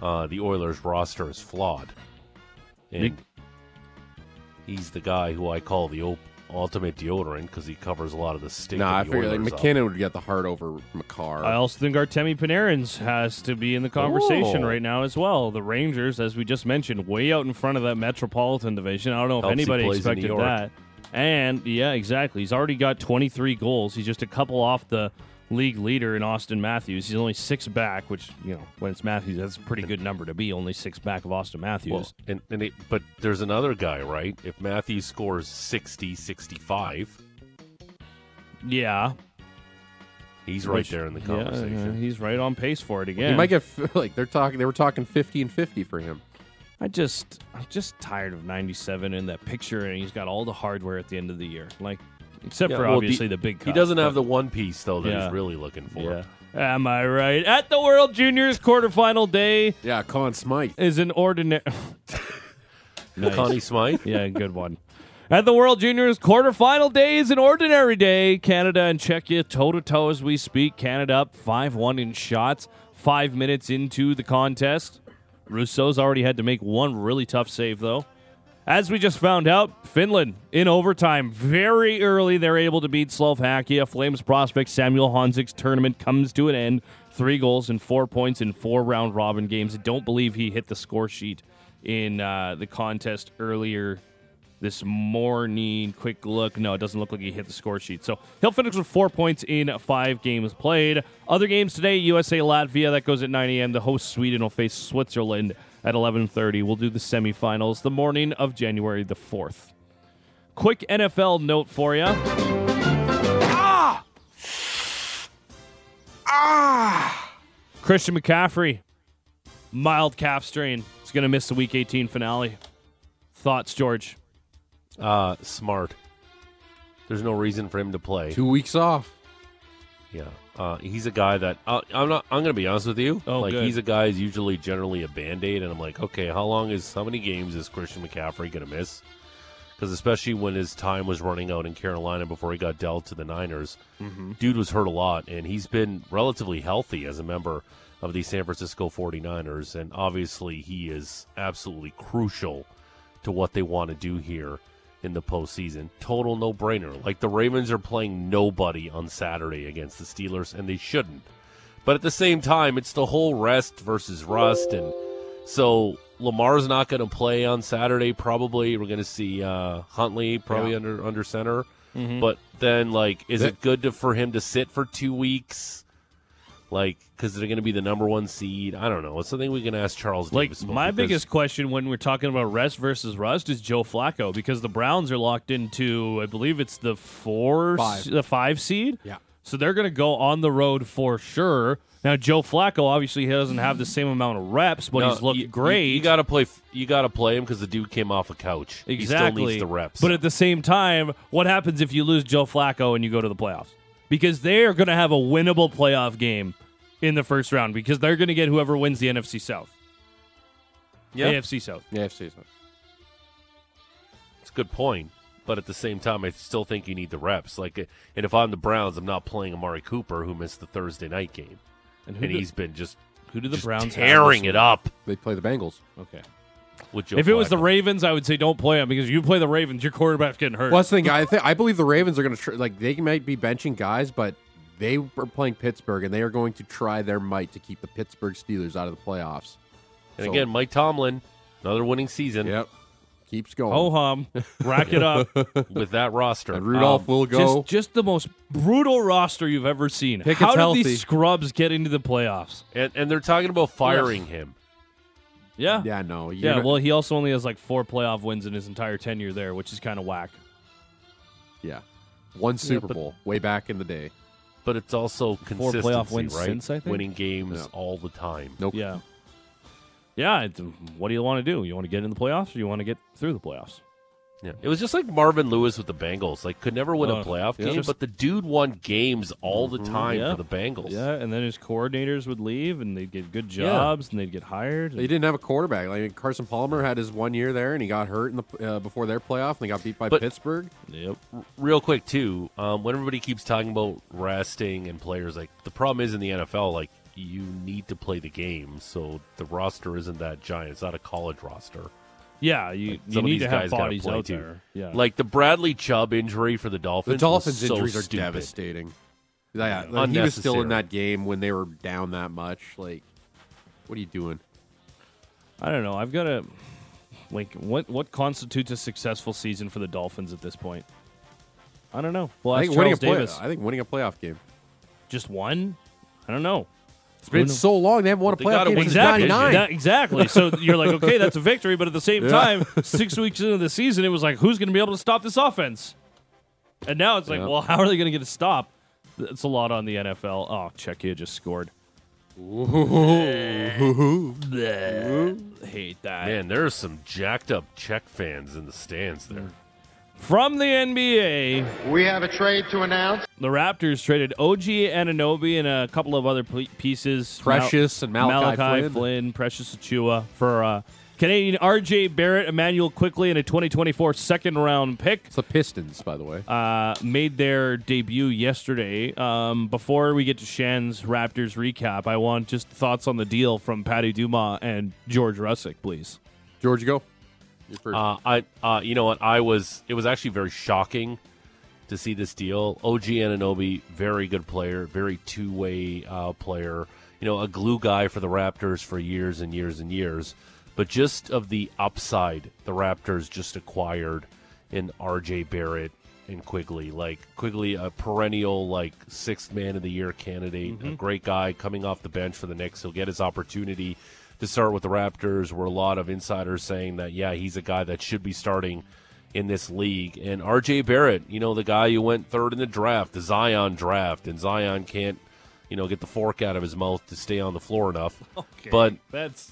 uh, the Oilers roster is flawed, and he's the guy who I call the op- ultimate deodorant because he covers a lot of the stink. Nah, I of figure like Oilers up. MacKinnon would get the heart over Makar. I also think Artemi Panarin's has to be in the conversation Oh. right now as well. The Rangers, as we just mentioned, way out in front of that Metropolitan division. I don't know if Helps anybody expected that. And yeah, exactly. He's already got 23 goals. He's just a couple off the league leader in Auston Matthews. He's only six back, which you know when it's Matthews, that's a pretty good number to be. Only six back of Auston Matthews. Well, and, and it, but there's another guy, right? If Matthews scores 60, 65, yeah, he's right Which- there in the yeah, conversation. yeah, he's right on pace for it again. He might get f- like they're talking. They were talking 50 and 50 for him. I just I'm just tired of 97 in that picture, and he's got all the hardware at the end of the year, like except Yeah, for well, obviously the- the big. He doesn't have the one piece though that Yeah. he's really looking for. Yeah. Am I right? At the World Juniors quarterfinal day Yeah, Colin Smythe. is an ordinary. Connie Smythe. yeah, good one. At the World Juniors quarterfinal day is an ordinary day. Canada and Czechia toe to toe as we speak. Canada up 5 1 in shots, five minutes into the contest. Rousseau's already had to make one really tough save, though. As we just found out, Finland in overtime, very early, they're able to beat Slovakia. Flames prospect Samuel Honzek's tournament comes to an end. Three goals and four points in four round robin games. I don't believe he hit the score sheet in uh, the contest earlier this morning. Quick look. No, it doesn't look like he hit the score sheet. So he'll finish with four points in five games played. Other games today: USA Latvia. That goes at 9 a.m. The host Sweden will face Switzerland at 11:30. We'll do the semifinals the morning of January the 4th. Quick NFL note for you. Ah! Ah! Christian McCaffrey, mild calf strain. He's going to miss the Week 18 finale. Thoughts, George? Uh, smart. There's no reason for him to play. Two weeks off. Yeah, uh, he's a guy that uh, I'm not. I'm gonna be honest with you. Oh, like good. he's a guy who's usually generally a band aid, and I'm like, okay, how long is how many games is Christian McCaffrey gonna miss? Because especially when his time was running out in Carolina before he got dealt to the Niners, dude was hurt a lot, and he's been relatively healthy as a member of the San Francisco 49ers, and obviously he is absolutely crucial to what they want to do here in the postseason. Total no brainer. Like the Ravens are playing nobody on Saturday against the Steelers, and they shouldn't. But at the same time, it's the whole rest versus rust, and so Lamar's not going to play on Saturday. Probably we're going to see uh, Huntley probably Yeah. under under center. But then, like, is That- it good to, for him to sit for two weeks? Like, because they're going to be the number one seed. I don't know. It's something we can ask Charles. Like Davis about my because- biggest question when we're talking about rest versus rust is Joe Flacco because the Browns are locked into I believe it's the four Five. the five seed. Yeah. So they're going to go on the road for sure. Now Joe Flacco obviously he doesn't have the same amount of reps, but No, he's looked you- great. You, got to play. You got to play him because the dude came off a couch. exactly. He still needs the reps. But at the same time, what happens if you lose Joe Flacco and you go to the playoffs? Because they are going to have a winnable playoff game in the first round because they're going to get whoever wins the NFC South. yeah, AFC South. Yeah, FC. so. it's a good point. But at the same time, I still think you need the reps. Like, uh, and if I'm the Browns, I'm not playing Amari Cooper, who missed the Thursday night game, And who and do- he's been just Who do the Browns have tearing this it up They play the Bengals. Okay. With Joe. if it was the Ravens, I would say don't play them because you play the Ravens, your quarterback's getting hurt. Well, that's the thing. I think I believe the Ravens are going to tr- like they might be benching guys, but they are playing Pittsburgh, and they are going to try their might to keep the Pittsburgh Steelers out of the playoffs. and So- again, Mike Tomlin, another winning season Yep, keeps going. Ho hum, rack it up. with that roster. and Rudolph Um, will go. just, just the most brutal roster you've ever seen. Pickett's How did healthy. these scrubs get into the playoffs? and, and they're talking about firing him. Yeah. yeah, no, you're Yeah, well, he also only has like four playoff wins in his entire tenure there, which is kind of whack. yeah, one Super but- Bowl way back in the day. But it's also Four consistency, playoff wins right? since, I think? Winning games Yeah. all the time. Nope. Yeah. Yeah. It's, what do you want to do? You want to get in the playoffs or you want to get through the playoffs? Yeah. It was just like Marvin Lewis with the Bengals. Like could never win Uh, a playoff game, Just- but the dude won games all the time Yeah. for the Bengals. Yeah, and then his coordinators would leave and they'd get good jobs and they'd get hired. They didn't have a quarterback. Like Carson Palmer had his one year there, and he got hurt in the uh, before their playoff, and they got beat by But- Pittsburgh. Yep. Real quick too, um, when everybody keeps talking about resting and players, like the problem is in the NFL, like you need to play the game, so the roster isn't that giant. It's not a college roster. Yeah, you, Like, you of need these to have guys gotta bodies out too. there. Yeah. Like the Bradley Chubb injury for the Dolphins. The was Dolphins' so injuries are devastating. Yeah, like, he was still in that game when they were down that much. Like, what are you doing? I don't know. I've got to like what what constitutes a successful season for the Dolphins at this point? I don't know. Well, I think winning a Charles play, Davis. I think winning a playoff game. Just one? I don't know. It's been so long; they haven't won a They playoff game win since Exactly. '99. That- exactly. So you're like, okay, that's a victory, but at the same Yeah. time, six weeks into the season, it was like, who's going to be able to stop this offense? And now it's like, Yeah. well, how are they going to get a stop? It's a lot on the NFL. Oh, Czechia just scored. Bleh. Hate that. Man, there are some jacked up Czech fans in the stands there. Mm. From the NBA, We have a trade to announce. the Raptors traded OG Anunoby and a couple of other pieces. Precious and Malachi Flynn. Flynn. Precious Achiuwa for uh, Canadian RJ Barrett, Immanuel Quickley, and a 2024 second round pick. It's the Pistons, by the way. Uh, made their debut yesterday. Um, before we get to Shan's Raptors recap, I want just thoughts on the deal from Patty Dumas and George Rusic, please. George, go. Uh, I, uh, you know what? I was. It was actually very shocking to see this deal. OG Anunoby, very good player, very two way uh, player. You know, a glue guy for the Raptors for years and years and years. But just of the upside the Raptors just acquired in R.J. Barrett and Quickley. Like Quickley, a perennial like sixth man of the year candidate, a great guy coming off the bench for the Knicks. He'll get his opportunity to start with the Raptors. Where a lot of insiders saying that yeah, he's a guy that should be starting in this league. And R.J. Barrett, you know, the guy who went third in the draft, the Zion draft, and Zion can't, you know, get the fork out of his mouth to stay on the floor enough. Okay, But That's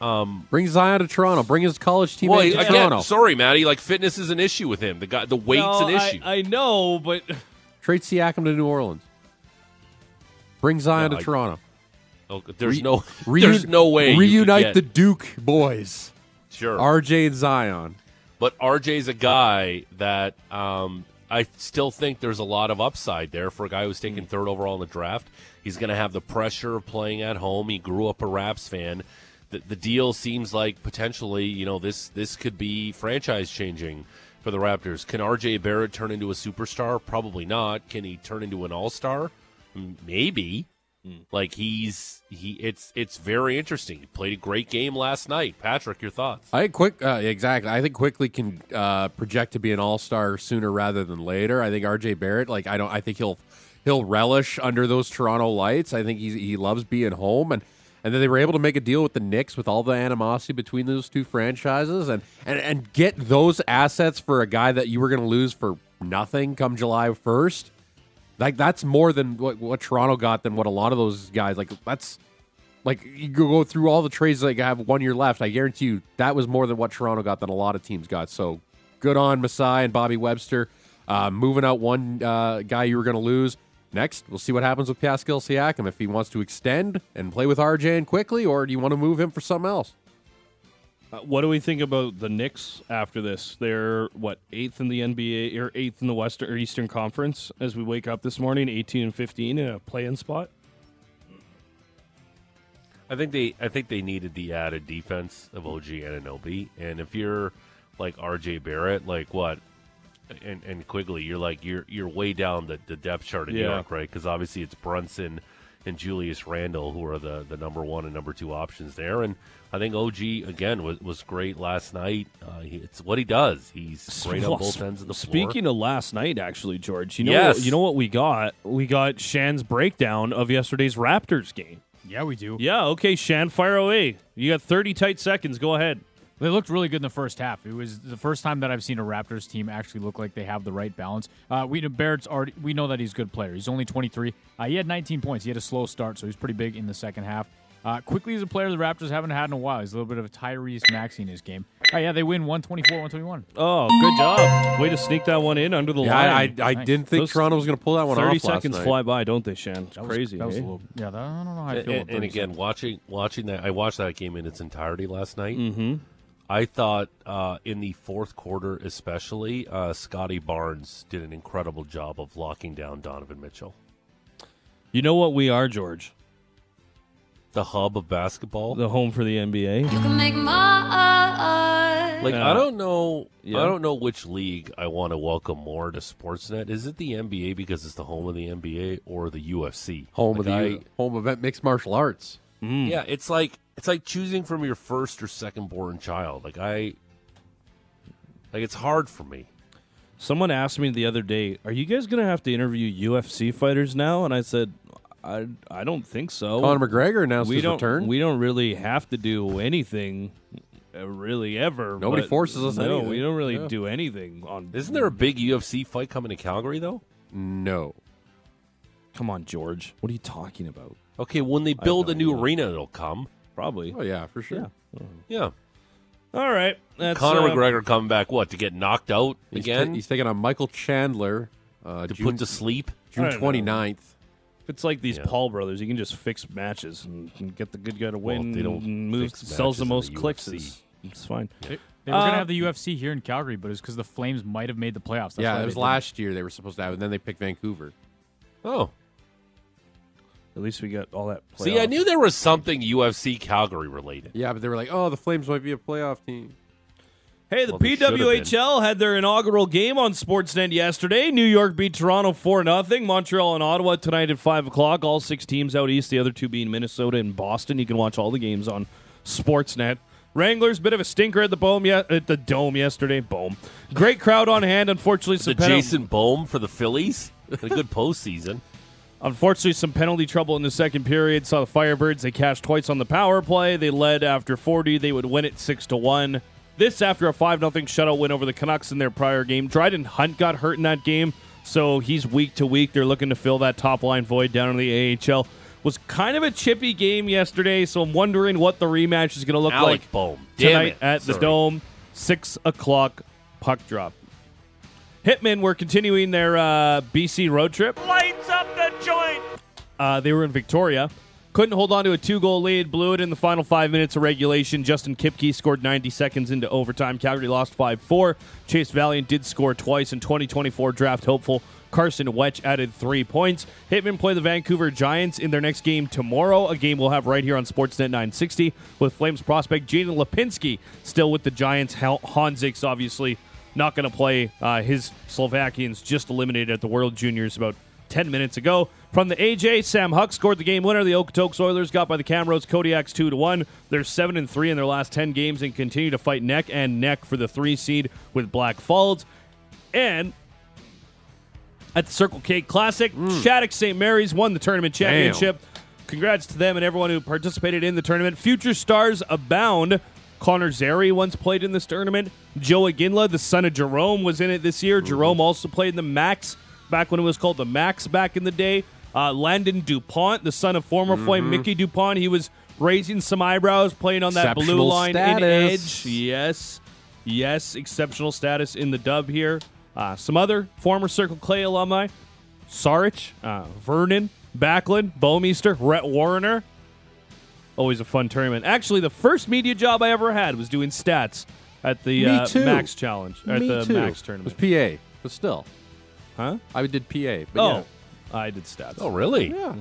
Um, Bring Zion to Toronto. Bring his college teammate well, to again, Toronto. sorry, Matty, like fitness is an issue with him. The guy, the weight's No, an I- issue. I, know, but Trade Siakam to New Orleans. Bring Zion No, to I- Toronto. Oh, there's Re- no, reun- there's no way Reunite the Duke boys. sure. RJ and Zion. But RJ's a guy that um, I still think there's a lot of upside there for a guy who's taken third overall in the draft. He's going to have the pressure of playing at home. He grew up a Raps fan. The, the deal seems like potentially, you know, this this could be franchise changing for the Raptors. Can RJ Barrett turn into a superstar? Probably not. Can he turn into an all star? Maybe. Like he's he. It's it's very interesting. He played a great game last night. Patrick, your thoughts? I think quick uh, exactly. I think Quickley can uh, project to be an all star sooner rather than later. I think RJ Barrett, like I don't, I think he'll he'll relish under those Toronto lights. I think he he loves being home, and and then they were able to make a deal with the Knicks with all the animosity between those two franchises, and and and get those assets for a guy that you were going to lose for nothing come July first. Like that's more than what, what Toronto got than what a lot of those guys like. That's like you go through all the trades that have one year left. I guarantee you that was more than what Toronto got than a lot of teams got. So good on Masai and Bobby Webster uh, moving out one uh, guy you were going to lose. Next, we'll see what happens with Pascal Siakam if he wants to extend and play with RJ and Quickley, or do you want to move him for something else? Uh, what do we think about the Knicks after this? They're what eighth in the NBA or eighth in the Western or Eastern Conference as we wake up this morning, eighteen and fifteen in a play-in spot. I think they I think they needed the added defense of OG Anunoby. And if you're like RJ Barrett, like what and, and Quickley, you're like you're you're way down the, the depth chart in New York, right? Because obviously it's Brunson and Julius Randle who are the, the number one and number two options there. And I think OG again was, was great last night. Uh, he, it's what he does. He's great on both ends of the floor. Speaking of last night, actually, George, you know, Yes. what, you know what we got? We got Shan's breakdown of yesterday's Raptors game. Yeah, we do. Yeah, okay, Shan, fire away. You got thirty tight seconds. Go ahead. They looked really good in the first half. It was the first time that I've seen a Raptors team actually look like they have the right balance. Uh, we know Barrett's already. We know that he's a good player. He's only 23. Uh, he had 19 points. He had a slow start, so he's pretty big in the second half. Uh, Quickley, he's a player the Raptors haven't had in a while. He's a little bit of a Tyrese Maxey in his game. Oh yeah, they win 124, 121. Oh, good job. Way to sneak that one in under the Yeah, I, I, line. I Nice. didn't think Those Toronto was going to pull that one Thirty off last seconds night. fly by, don't they, Shan? It's That was- crazy. That was eh? a little. Yeah, that, I don't know how I and, feel. and, about and again, seconds. watching watching that, I watched that game in its entirety last night. Mm-hmm. I thought uh, in the fourth quarter, especially, uh, Scotty Barnes did an incredible job of locking down Donovan Mitchell. You know what we are, George? The hub of basketball. The home for the NBA. You can make my like Yeah. I don't know, Yeah. I don't know which league I want to welcome more to Sportsnet. Is it the NBA because it's the home of the NBA, or the UFC? Home Like, of the I- U- home event mixed martial arts. Mm. Yeah, it's like it's like choosing from your first or second born child. Like I, like it's hard for me. Someone asked me the other day, "Are you guys going to have to interview UFC fighters now?" And I said, "I I don't think so. Conor McGregor announced we his don't return. we don't really have to do anything, uh, really ever. Nobody forces us No, anything. we don't really Yeah. do anything. On Isn't there a big UFC fight coming to Calgary though? no. Come on, George. What are you talking about? Okay, when they build a new idea. arena, it'll come. Probably. Oh yeah, for sure. Yeah, All right. That's, Conor uh, McGregor coming back. What to get knocked out He's, again? ta- he's taking on Michael Chandler uh, to June, put to sleep. June I don't know. 29th. If it's like these Yeah. Paul brothers, you can just fix matches and, and get the good guy to Well, win. they don't and moves, sells the most the clicks. It's, it's fine. They were going Uh, to have the UFC here in Calgary, but it's because the Flames might have made the playoffs. That's yeah, why it was didn't. last year they were supposed to have, and then they picked Vancouver. Oh, At least we got all that. see, I knew there was something UFC Calgary related. Yeah, but they were like, oh, the Flames might be a playoff team. Hey, the Well, PWHL had their inaugural game on Sportsnet yesterday. New York beat Toronto 4 0. Montreal and Ottawa tonight at 5 o'clock. All six teams out east, the other two being Minnesota and Boston. You can watch all the games on Sportsnet. Wranglers, bit of a stinker at the Boom ye- at the Dome yesterday. Boom. Great crowd on hand. Unfortunately, some penal- Jason Bohm for the Phillies. Had a good postseason. Unfortunately, some penalty trouble in the second period. Saw the Firebirds. They cashed twice on the power play. They led after 40. They would win it 6 to 1. This after a 5 0 shutout win over the Canucks in their prior game. Dryden Hunt got hurt in that game, so he's week to week. They're looking to fill that top line void down in the AHL. Was kind of a chippy game yesterday, so I'm wondering what the rematch is going to look Alec like Bohm. Damn tonight it. at the Dome. 6 o'clock puck drop. Hitmen were continuing their uh, BC road trip. Lights up the joint. Uh, they were in Victoria. Couldn't hold on to a two goal lead. Blew it in the final five minutes of regulation. Justin Kipkie scored 90 seconds into overtime. Calgary lost 5 4. Chase Valiant did score twice in 2024 draft hopeful. Carson Wetsch added three points. Hitmen play the Vancouver Giants in their next game tomorrow, a game we'll have right here on Sportsnet 960 with Flames prospect Jaden Lipinski still with the Giants. Honzek's obviously not going to play. Uh, his Slovakians just eliminated at the World Juniors about 10 minutes ago. From the AJ, Sam Huck scored the game winner. The Okotoks Oilers got by the Camrose Kodiaks 2 to 1. They're 7 and 3 in their last 10 games and continue to fight neck and neck for the 3 seed with Blackfalds. And at the Circle K Classic, mm. Shattuck St. Mary's won the tournament championship. Congrats to them and everyone who participated in the tournament. Future stars abound. Connor Zary once played in this tournament. Joe Iginla, the son of Jarome, was in it this year. Mm. Jarome also played in the Max back when it was called the Max back in the day. Uh, Landon DuPont, the son of former Flame Micki Dupont, he was raising some eyebrows playing on that blue line in. Edge. Yes, yes, exceptional status in the dub here. Uh, some other former Circle K alumni: Sarich, uh, Vernon, Backlund, Bouwmeester, Rhett Warrener. Always a fun tournament. Actually, the first media job I ever had was doing stats at the uh. Max Challenge at Me the too. Max It tournament. was PA, but still, huh? I did PA. But Oh, I did stats. Oh, really? yeah.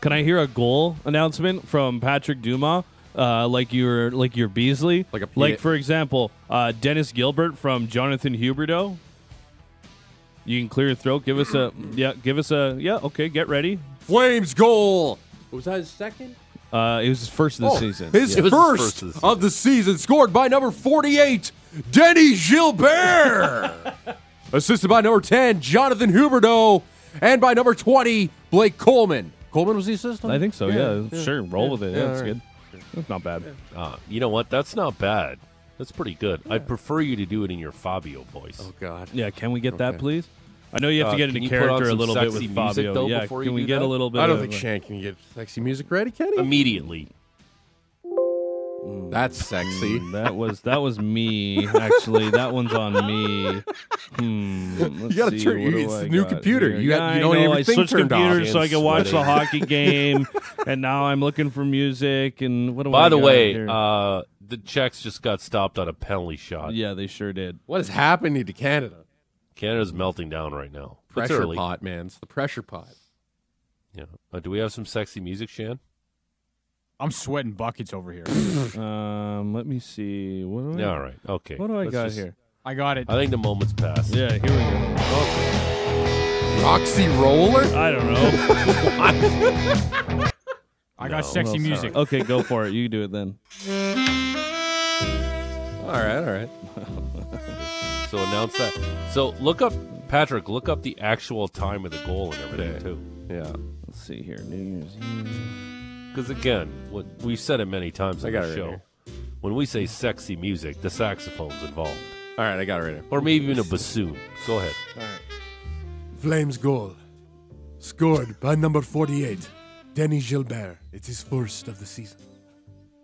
Can I hear a goal announcement from Patrick Dumas? Uh, like your like your Beasley, Like a P- like for example, uh, Dennis Gilbert from Jonathan Huberdeau. You can clear your throat. Give us a yeah. Give us a yeah. Okay, get ready. Flames goal. Was that his second? Uh, it was his first of the season. Oh, His It was his first, first of the season. of the season, scored by number 48, Denny Gilbert. Assisted by number 10, Jonathan Huberdeau. And by number 20, Blake Coleman. Coleman was the assistant? I think so. Yeah, sure. Roll with it. Yeah, Yeah, that's all right. good. That's not bad. Uh, you know what? That's not bad. That's pretty good. I'd prefer you to do it in your Fabio voice. Oh, God. Yeah, can we get that, please? I know you have to Uh, get into you put on character a little bit sexy with music, Fabio. though, yeah, before can we do get a little bit? I don't of, think Shan can get sexy music ready, can he? Immediately. That's sexy. Mm, that was that was me. Actually, that one's on me. Hmm. You gotta see, turn- what you- it's the new computer. here? You got- Yeah, you don't I have know. I switched turned off. computers so I can watch the hockey game, and now I'm looking for music. And what do I By the way, uh, the Czechs just got stopped on a penalty shot. yeah, they sure did. What is happening to Canada? Canada's melting down right now. It's Pressure pot, man. It's the pressure pot. Yeah. Uh, do we have some sexy music, Shan? I'm sweating buckets over here. Um, let me see. What do I? Yeah, all right. Okay. What do I Let's got just- here? I got it. I think the moment's passed. Yeah, here we go. Roxy Roller? I don't know. I got No, sexy well, music. okay, go for it. You do it then. All right, all right. So announce that. So look up, Patrick. Look up the actual time of the goal and everything Okay. too. Yeah. Let's see here. New Year's Eve. Because again, what we've said it many times I on got the it right show. here. when we say sexy music, the saxophone's involved, All right, I got it right here. or maybe even a bassoon. Go ahead. Flames goal. Scored by number 48, Denny Gilbert. It's his first of the season.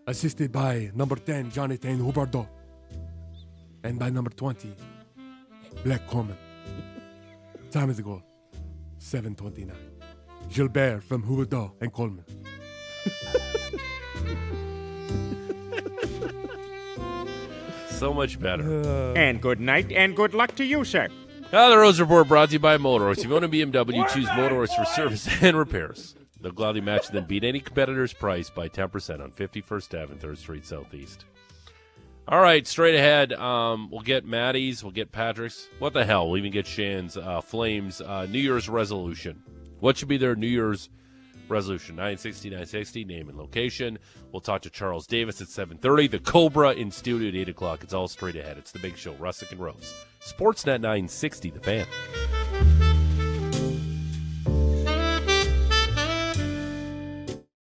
Assisted by number 10, Jonathan Huberdeau. And by number 20, Black Coleman. Time of the goal, 7.29. Gilbert from Huberdeau and Coleman. So much better. And good night and good luck to you, sir. Uh, the Rose Report brought to you by Motorworks. If you own a BMW, choose Motorworks for service and repairs. They'll gladly match and then beat any competitor's price by 10% on 51st Ave and 3rd Street Southeast. All right, straight ahead, um, we'll get Matty's, we'll get Patrick's. What the hell? We'll even get Shan's uh, Flames uh, New Year's resolution. What should be their New Year's Resolution 960 960, name and location. We'll talk to Charles Davis at 7:30. The Cobra in studio at 8 o'clock. It's all straight ahead. It's the big show. Rusic and Rose. Sportsnet 960, the fan.